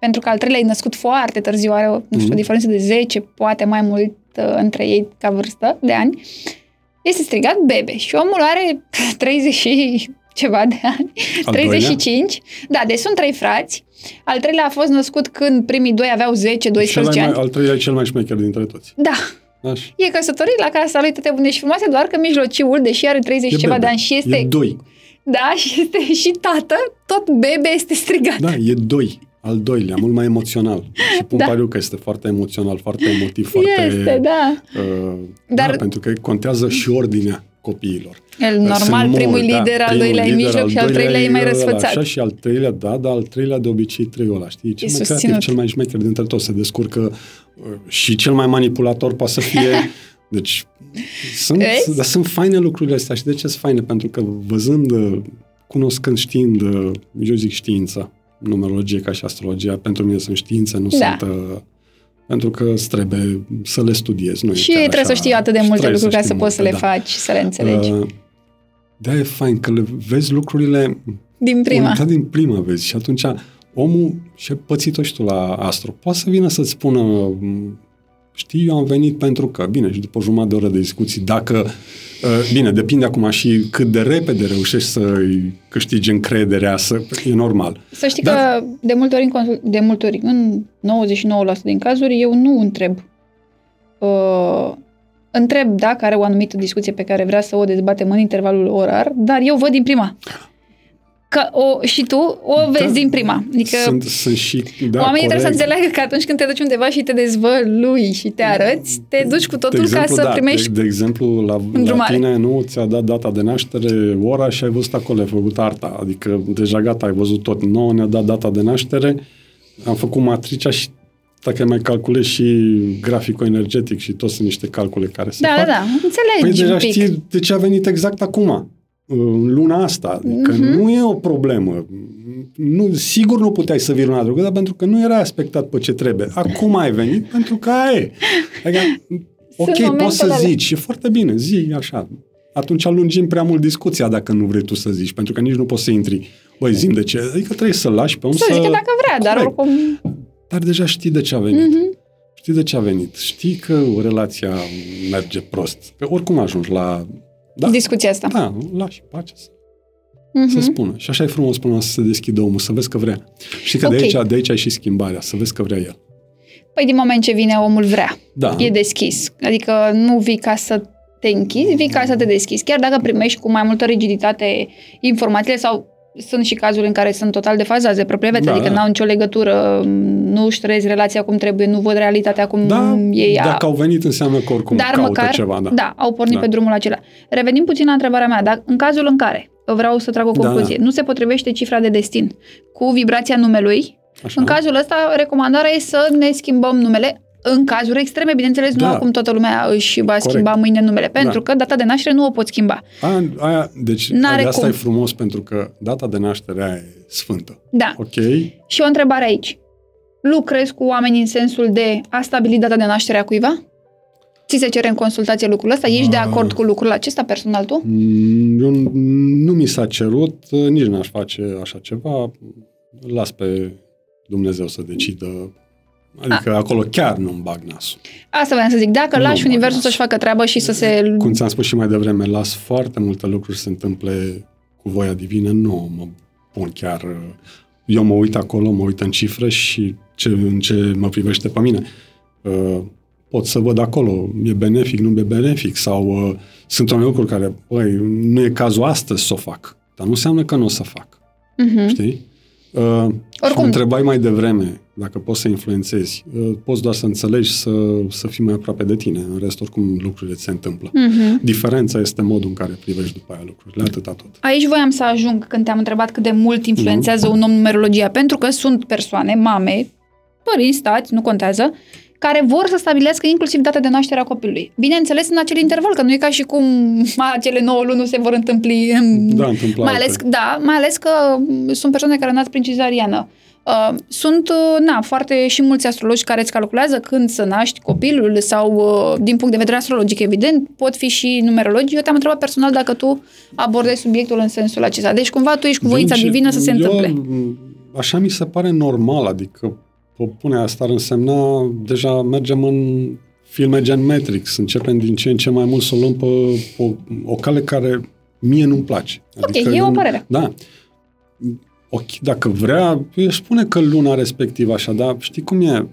pentru că al treilea e născut foarte târziu, are, o, nu știu, Mhm. o diferență de 10, poate mai mult uh, între ei ca vârstă de ani, este strigat bebe și omul are *laughs* 30 și ceva de ani, Al 35. Da, deci sunt trei frați. Al treilea a fost născut când primii doi aveau 10-12 Cel mai, ani. al treilea e cel mai șmecher dintre toți. Da, Așa. e căsătorit la casa lui toate bune și frumoase, doar că mijlociul, deși are 30 și E ceva bebe. de ani și este, E doi. da, și este și tată, tot bebe este strigat. Da, e doi. Al doilea, mult mai emoțional. *laughs* Și pun Da. da. pariu că este foarte emoțional, foarte emotiv, foarte... Este, da. Uh, Dar- Da, pentru că contează și ordinea copiilor. El, Sunt normal, mult, primul da, lider, al primul doilea e lider, mijloc al și al doilea treilea e mai ăla, răsfățat. Așa și al treilea, da, dar al treilea de obicei trei ăla, știi? Cel E mai creativ, susținut. cel mai șmecher dintre toți, se descurcă uh, și cel mai manipulator poate să fie... *laughs* Deci, sunt, Vezi? dar sunt faine lucrurile astea și de ce sunt faine? Pentru că văzând, uh, cunoscând, știind, uh, eu zic știința, numerologie ca și astrologia, pentru mine sunt științe, nu Da. sunt uh, Pentru că îți trebuie să le studiezi. Nu e Și chiar trebuie așa. să știi atât de Și multe trebuie lucruri ca să știi poți să le multe, da. faci și să le înțelegi. Uh, de e fain că le vezi lucrurile Din prima. Da, din prima vezi. Și atunci omul, și pățit-o și tu la Astro, poate să vină să-ți spună m, știi, eu am venit pentru că, bine, și după o jumătate de oră de discuții, dacă, uh, bine, depinde acum și cât de repede reușești să-i câștigi încrederea, să, e normal. Să știi Dar- că de multe ori, în, consul- de multe ori, în 99% din cazuri, eu nu întreb. Uh, întreb dacă are o anumită discuție pe care vrea să o dezbatem în intervalul orar, dar eu văd din prima. Că o, și tu o vezi Da, din prima. Adică Sunt, sunt și, da, oamenii trebuie să corect. înțeleagă că atunci când te duci undeva și te dezvălui și te arăți, te duci cu totul de exemplu, ca să da, primești... De, de exemplu, la, la îndrumare. tine nu ți-a dat data de naștere, ora și ai văzut acolo, ai făcut arta. Adică deja gata, ai văzut tot. Nouă ne-a dat data de naștere, am făcut matricea și dacă mai calculezi și graficul energetic și tot sunt niște calcule care se Da, fac. da, da, înțelegi Păi deja un pic. știi de ce a venit exact acum, în luna asta. Adică Mhm. nu e o problemă. Nu, sigur nu puteai să vii luna trecută, dar pentru că nu era aspectat pe ce trebuie. Acum ai venit pentru că aia e. Adică, ok, poți să momentele alea. zici, e foarte bine, zi așa. Atunci alungim prea mult discuția dacă nu vrei tu să zici, pentru că nici nu poți să intri. Băi, zim de ce. Adică trebuie să lași pe om Să să... zică dacă vrea, dar Corect. oricum... Dar deja știi de ce a venit. Mhm. Știi de ce a venit. Știi că relația merge prost. Că oricum ajungi la... Da, Discuția asta. da, lași pace să, Mhm. să spună. Și așa e frumos până să se deschidă omul, să vezi că vrea. Știi că Ok. de, aici, de aici ai și schimbarea, să vezi că vrea el. Păi din moment ce vine omul vrea, Da. e deschis. Adică nu vii ca să te închizi, vii ca să te deschizi. Chiar dacă primești cu mai multă rigiditate informațiile sau sunt și cazuri în care sunt total defazați de propriile vieți, Da, adică da. n-au nicio legătură, nu își trăiesc relația cum trebuie, nu văd realitatea cum Da, e ea. dacă au venit înseamnă că oricum Dar caută măcar, ceva. Da. da, au pornit Da. pe drumul acela. Revenim puțin la întrebarea mea, dar în cazul în care vreau să trag o Da, concluzie, da. nu se potrivește cifra de destin cu vibrația numelui, Așa. în cazul ăsta, recomandarea e să ne schimbăm numele în cazuri extreme, bineînțeles, nu Da. acum toată lumea își va Corect. schimba mâine numele, pentru Da. că data de naștere nu o pot schimba. Aia, aia, deci N-are de asta cum. e frumos, pentru că data de naștere aia e sfântă. Da. Ok? Și o întrebare aici. Lucrezi cu oameni în sensul de a stabili data de naștere a cuiva? Ți se cere în consultație lucrul ăsta? Ești de Ah. acord cu lucrul acesta personal tu? Mm, Eu n- nu mi s-a cerut, nici n-aș face așa ceva. Las pe Dumnezeu să decidă. Adică acolo chiar nu-mi bag nasul. Asta vreau să zic. Dacă Nu, lași mă, universul las. să-și facă treabă și să se... Cum ți-am spus și mai devreme, las foarte multe lucruri să se întâmple cu voia divină. Nu mă pun chiar... Eu mă uit acolo, mă uit în cifre și ce, în ce mă privește pe mine. Uh, pot să văd acolo, e benefic, nu e benefic, sau uh, sunt unele lucruri care, băi, nu e cazul astăzi să o fac, dar nu înseamnă că nu o să fac, Mhm. știi? Uh, Oricum. Oricum. Și întrebai mai devreme dacă poți să influențezi. Uh, poți doar să înțelegi să, să fii mai aproape de tine. În rest, oricum, lucrurile se întâmplă. Mhm. Diferența este modul în care privești după aia lucrurile, atâta tot. Aici voiam să ajung când te-am întrebat cât de mult influențează un om numerologia, pentru că sunt persoane, mame, părinți, tați, nu contează, care vor să stabilească inclusiv data de naștere a copilului. Bineînțeles, în acel interval, că nu e ca și cum *laughs* acele 9 luni nu se vor întâmpli. în- Da, întâmplă mai ales, altfel. da, mai ales că m, sunt persoane care nasc prin cizariană. Uh, sunt, uh, na, foarte și mulți astrologi care îți calculează când să naști copilul sau, uh, din punct de vedere astrologic, evident, pot fi și numerologi. Eu te-am întrebat personal dacă tu abordezi subiectul în sensul acesta. Deci, cumva, tu ești cu voința Deci, divină să se eu, întâmple. m, Așa mi se pare normal, adică o pune asta ar însemna, deja mergem în filme gen Matrix, începem din ce în ce mai mult să o luăm pe o, o cale care mie nu-mi place. Ok, e o eu- părere. Da. Ok, dacă vrea, îi spune că luna respectivă așa, dar știi cum e?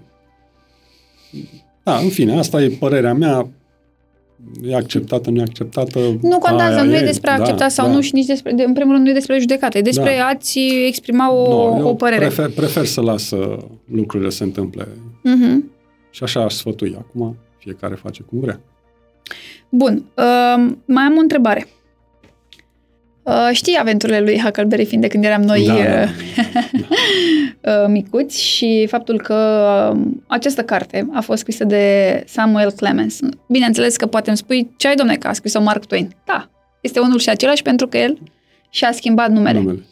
Da, în fine, asta e părerea mea, e acceptată, nu e acceptată. Nu contează, aia nu e despre a accepta sau nu și nici despre, de, în primul rând, nu e despre judecată, e despre Da. a-ți exprima o, Nu, eu o părere. Prefer, prefer să las uh, lucrurile să se întâmple Mhm. și așa aș sfătui. Acum fiecare face cum vrea. Bun, uh, mai am o întrebare. Uh, știi aventurile lui Huckleberry Finn de când eram noi Da, da, uh, da, *laughs* uh, micuți și faptul că uh, această carte a fost scrisă de Samuel Clemens. Bineînțeles că poate îmi spui ce ai, domne, că a scris-o Mark Twain. Da, este unul și același pentru că el și-a schimbat numele. Numele.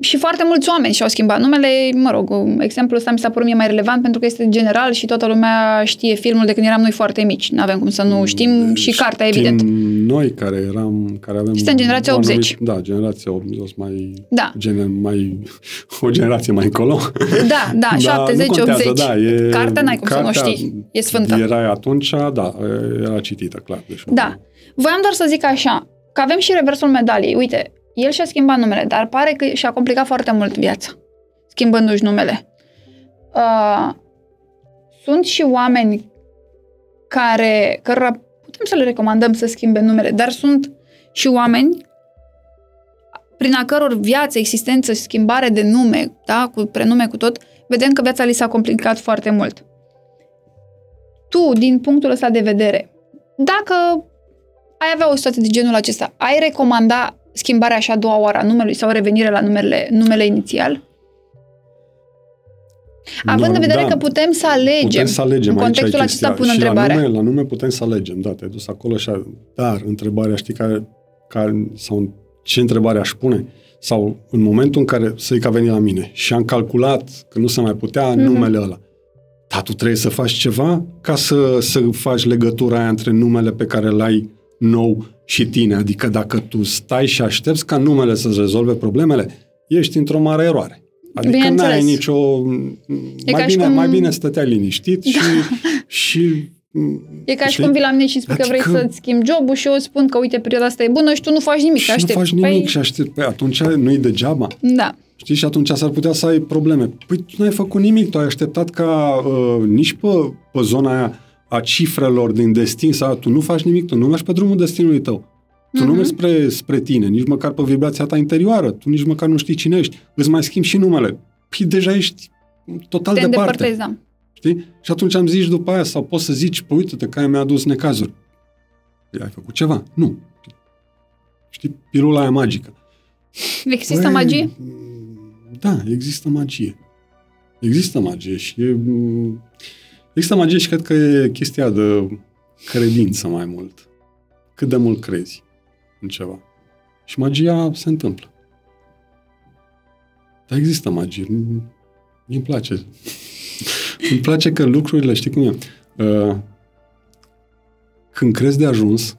Și foarte mulți oameni și-au schimbat numele. Mă rog, exemplul ăsta mi s-a părut mie mai relevant pentru că este general și toată lumea știe filmul de când eram noi foarte mici. Nu avem cum să nu știm și cartea, Știm evident. noi care eram, care avem... Suntem generația o anumit- 80. Da, generația 80, mai, Da. gene, mai, *laughs* o generație mai încolo. Da, da, *laughs* nu 70, contează, 80. Da, e, Cartea n-ai cum să nu o cartea știi. E sfântă. Era atunci, da, era citită, clar. Deci, Da. Voiam doar să zic așa, că avem și reversul medaliei. Uite, el și-a schimbat numele, dar pare că și-a complicat foarte mult viața, schimbându-și numele. Uh, sunt și oameni care, cărora putem să le recomandăm să schimbe numele, dar sunt și oameni prin a căror viață, existență, schimbare de nume, da, cu prenume, cu tot, vedem că viața li s-a complicat foarte mult. Tu, din punctul ăsta de vedere, dacă ai avea o situație de genul acesta, ai recomanda schimbarea așa a doua oară a numelui sau revenire la numele, numele inițial? Având în vedere da, că putem să alegem, Putem să alegem în aici contextul e acesta chestia. pun și întrebarea. La nume, la nume putem să alegem, da, te-ai dus acolo și a... Dar întrebarea, știi care, care, sau ce întrebare aș pune? Sau în momentul în care, să zic că a venit la mine și am calculat că nu se mai putea Mhm. numele ăla. Dar tu trebuie să faci ceva ca să, să faci legătura aia între numele pe care l-ai nou și tine. Adică dacă tu stai și aștepți ca numele să-ți rezolve problemele, ești într-o mare eroare. Adică Bineînțeles. n-ai nicio... E ca mai, și bine, cum- mai bine stăteai liniștit și... și E ca și știi? cum vii la mine și spui că vrei Adică- să-ți schimbi jobul și eu îți spun că uite, perioada asta e bună și tu nu faci nimic, și aștepți. nu faci nimic Păi, și aștept. Păi atunci nu-i degeaba. Da. Știi? Și atunci s-ar putea să ai probleme. Păi tu n-ai făcut nimic, tu ai așteptat ca uh, nici pe, pe zona aia a cifrelor din destin, sau tu nu faci nimic, tu nu mergi pe drumul destinului tău. Tu nu Mhm. mergi spre, spre tine, nici măcar pe vibrația ta interioară, tu nici măcar nu știi cine ești. Îți mai schimbi și numele. Păi deja ești total Te departe. îndepărtezi, da. Știi? Și atunci am zis după aia, sau poți să zici, păi uite-te, care mi-a adus necazuri. Păi ai făcut ceva? Nu. Știi, pilula aia magică. Există Păi, magie? Da, există magie. Există magie și e, există magie și cred că e chestia de credință mai mult. Cât de mult crezi în ceva. Și magia se întâmplă. Dar există magie. Mie îmi place. *laughs* îmi place că lucrurile, știi cum e? Uh, când crezi de ajuns,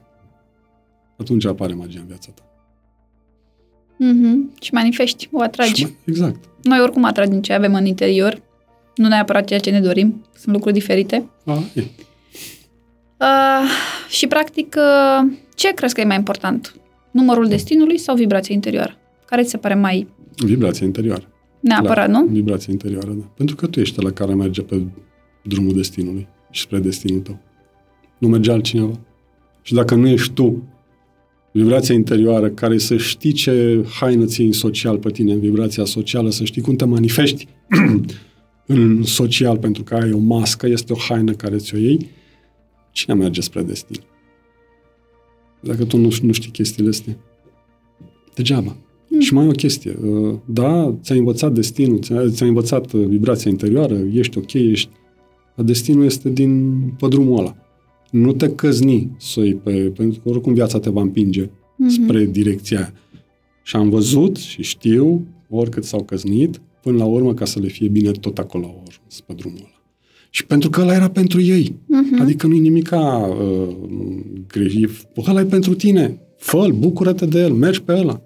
atunci apare magia în viața ta. Mhm. Și manifesti, o atragi. Și mai- exact. Noi oricum atragem ce avem în interior, nu neapărat ceea ce ne dorim, sunt lucruri diferite. A, e. Uh, și practic, uh, ce crezi că e mai important? Numărul destinului sau vibrația interioară? Care ți se pare mai Vibrația interioară. neapărat, Clar, nu? Vibrația interioară, da. Pentru că tu ești la care merge pe drumul destinului și spre destinul tău. Nu merge altcineva. Și dacă nu ești tu, vibrația interioară, care să știi ce haină ții în social pe tine, în vibrația socială, să știi cum te manifesti *clears throat* în social, pentru că ai o mască, este o haină care ți-o iei, cine merge spre destin? Dacă tu nu, nu știi chestiile astea. Degeaba. Mm. Și mai e o chestie. uh, Da, ți-ai învățat destinul, ți-ai, ți-ai învățat uh, vibrația interioară, ești ok, ești... Dar destinul este din pe drumul ăla. Nu te căzni să iei pe... Pentru că oricum viața te va împinge Mhm. spre direcția aia. Și am văzut și știu, oricât s-au căznit, până la urmă, ca să le fie bine, tot acolo au ajuns pe drumul ăla. Și pentru că ăla era pentru ei. Mhm. Adică nu-i nimica uh, greșit. Ăla e pentru tine. Fă-l, bucură-te de el, mergi pe ăla.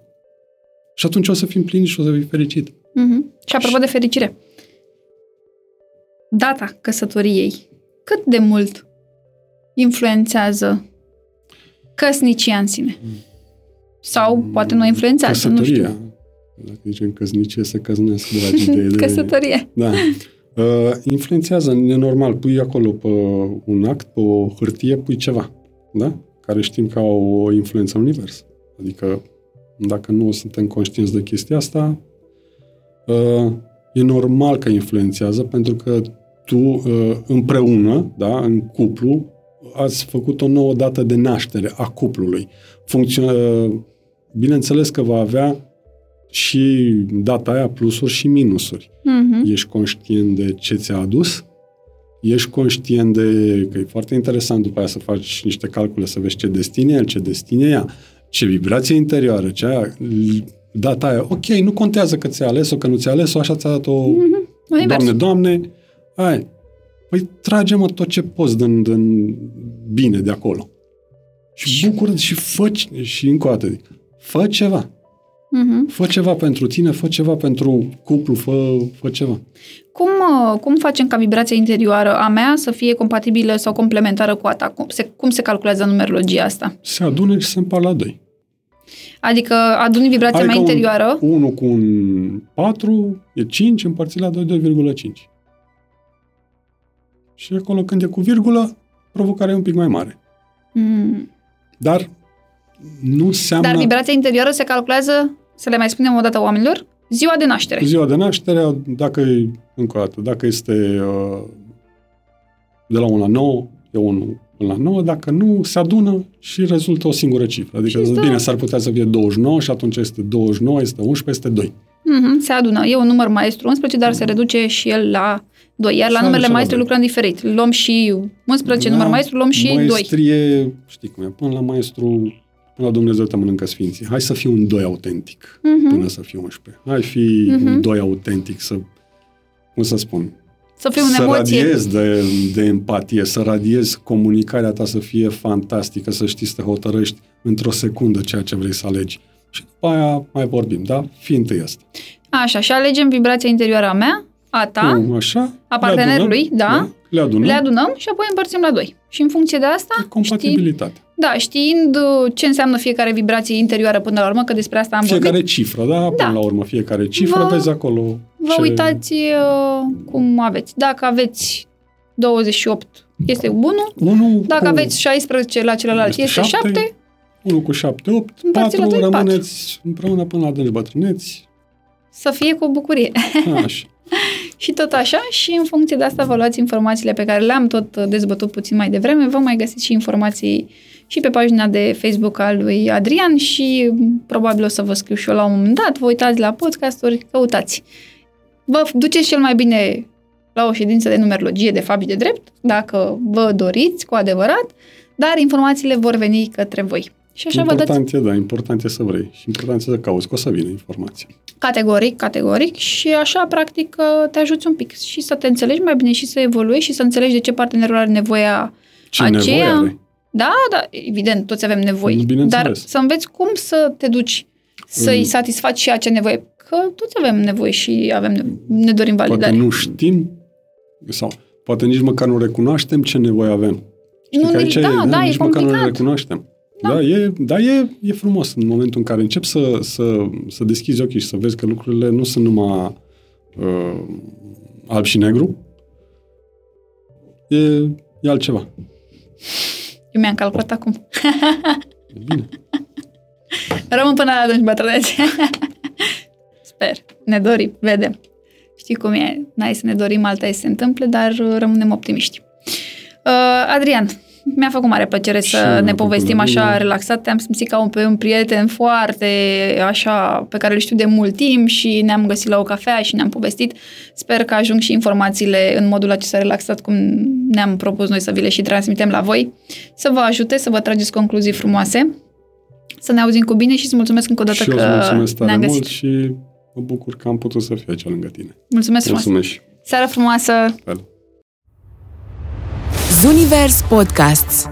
Și atunci o să fii împlinit și o să fii fericit. Mhm. Și apropo de fericire, data căsătoriei, cât de mult influențează căsnicia în sine? Sau poate nu influențează, nu Căsătoria. știu. Dacă zicem căsnicie, să căznesc, dragi de... de *laughs* Căsătorie. Da. Uh, influențează, e normal, pui acolo pe un act, pe o hârtie, pui ceva, da? Care știm că au o influență în univers. Adică, dacă nu suntem conștienți de chestia asta, uh, e normal că influențează, pentru că tu uh, împreună, da, în cuplu, ați făcut o nouă dată de naștere a cuplului. Funcțio- uh, bineînțeles că va avea și data aia plusuri și minusuri. Mhm. Ești conștient de ce ți-a adus? Ești conștient de că e foarte interesant după aia să faci niște calcule, să vezi ce destin e el, ce destin e ea, ce vibrație interioară, ce aia. data aia, ok, nu contează că ți-a ales-o, că nu ți-a ales-o, așa ți-a dat-o, Univers. doamne, doamne, ai, păi trage-mă tot ce poți din, din bine de acolo. Și bucură și fă, și încă o dată, zic, fă ceva. Mhm. Fă ceva pentru tine, fă ceva pentru cuplu, fă, fă ceva. Cum, uh, cum facem ca vibrația interioară a mea să fie compatibilă sau complementară cu a ta? Cum se, cum se calculează numerologia asta? Se adună și se împart la doi. Adică aduni vibrația mea interioară, Un, 1 cu un 4 e 5 împărțit la 2, 2,5. Și acolo când e cu virgulă, provocarea e un pic mai mare. mm. Dar nu înseamnă dar vibrația interioară se calculează, să le mai spunem o dată oamenilor, ziua de naștere. ziua de naștere, dacă e, încă o dată, dacă este uh, de la 1 la 9, e 1 până la 9, dacă nu, se adună și rezultă o singură cifră. Adică, Și da. bine, s-ar putea să fie 29 și atunci este 29, este 11, este 2. Mhm, se adună. E un număr maestru 11, dar se reduce și el la 2. Iar la Se numerele aduce la maestru doi. lucrăm diferit. Luăm și 11 Da, număr maestru, luăm și 2. Maestrie, știi cum e, până la maestru, până la Dumnezeu te mănâncă sfinții. Hai să fiu un 2 autentic, Mhm. până să fiu 11. Hai fi Mhm. un 2 autentic, să, cum să spun, Să fiu în să emoție. radiezi de, de empatie, să radiezi comunicarea ta să fie fantastică, să știi să te hotărăști într-o secundă ceea ce vrei să alegi. Și după aia mai vorbim, da? Fii întâi asta. Așa, și alegem vibrația interioară a mea, a ta, Cum, așa, A le partenerului, adunăm, da. Le adunăm. le adunăm și apoi împărțim la 2. Și în funcție de asta, știi, compatibilitate. da, știind uh, ce înseamnă fiecare vibrație interioară până la urmă, că despre asta am Fiecare vorbit, cifră, da? Până Da. la urmă, fiecare cifră, Vă- vezi acolo vă ce... uitați uh, cum aveți. Dacă aveți 28, este 1. Unul Dacă cu, aveți 16 la celălalt, Este este șapte. 7. unul cu 7, 8, Împărțit la 4, doi, patru. rămâneți împreună până la adânci bătrâneți. Să fie cu bucurie. Așa. *laughs* și tot așa, și în funcție de asta vă luați informațiile pe care le-am tot uh, dezbătut puțin mai devreme. Vă mai găsiți și informații și pe pagina de Facebook al lui Adrian și m, probabil o să vă scriu și eu la un moment dat. Vă uitați la podcasturi, căutați. Vă duceți cel mai bine la o ședință de numerologie de fapt și de drept, dacă vă doriți cu adevărat, dar informațiile vor veni către voi. Și așa vă dați important e, da, important e să vrei și important e să cauți, că o să vină informația. Categoric, categoric și așa, practic, te ajuți un pic și să te înțelegi mai bine și să evoluezi și să înțelegi de ce partenerul are nevoia Ce aceea. nevoie are? Da, da, evident, toți avem nevoi. Bineînțeles. Dar să înveți cum să te duci să-i Mm. satisfaci și acea nevoie. Că toți avem nevoie și avem nevo- ne dorim Poate validare. nu știm sau poate nici măcar nu recunoaștem ce nevoie avem. Știi Nu, că ne- aici da, da, e nici măcar nu le complicat. recunoaștem. Da, e, da e, e frumos în momentul în care începi să, să, să deschizi ochii și să vezi că lucrurile nu sunt numai uh, alb și negru. E, e altceva. Eu mi-am calculat acum. E bine. *laughs* Rămân până la atunci, bătrânețe. *laughs* Sper. Ne dorim, vedem. Știi cum e? N-ai să ne dorim, alta e să se întâmple, dar uh, rămânem optimiști. Uh, Adrian, mi-a făcut mare plăcere Și să mi-a ne făcut povestim la așa mine. relaxat. Te-am simțit ca un, pe un prieten foarte așa, pe care îl știu de mult timp și ne-am găsit la o cafea și ne-am povestit. Sper că ajung și informațiile în modul acesta relaxat cum ne-am propus noi să vi le și transmitem la voi. Să vă ajute, să vă trageți concluzii frumoase. Să ne auzim cu bine și îți mulțumesc încă o dată și eu că îți mulțumesc tare ne-am găsit. mult și mă bucur că am putut să fiu aici lângă tine. Mulțumesc frumos! Mulțumesc. Seară frumoasă! Fel. Zunivers Podcasts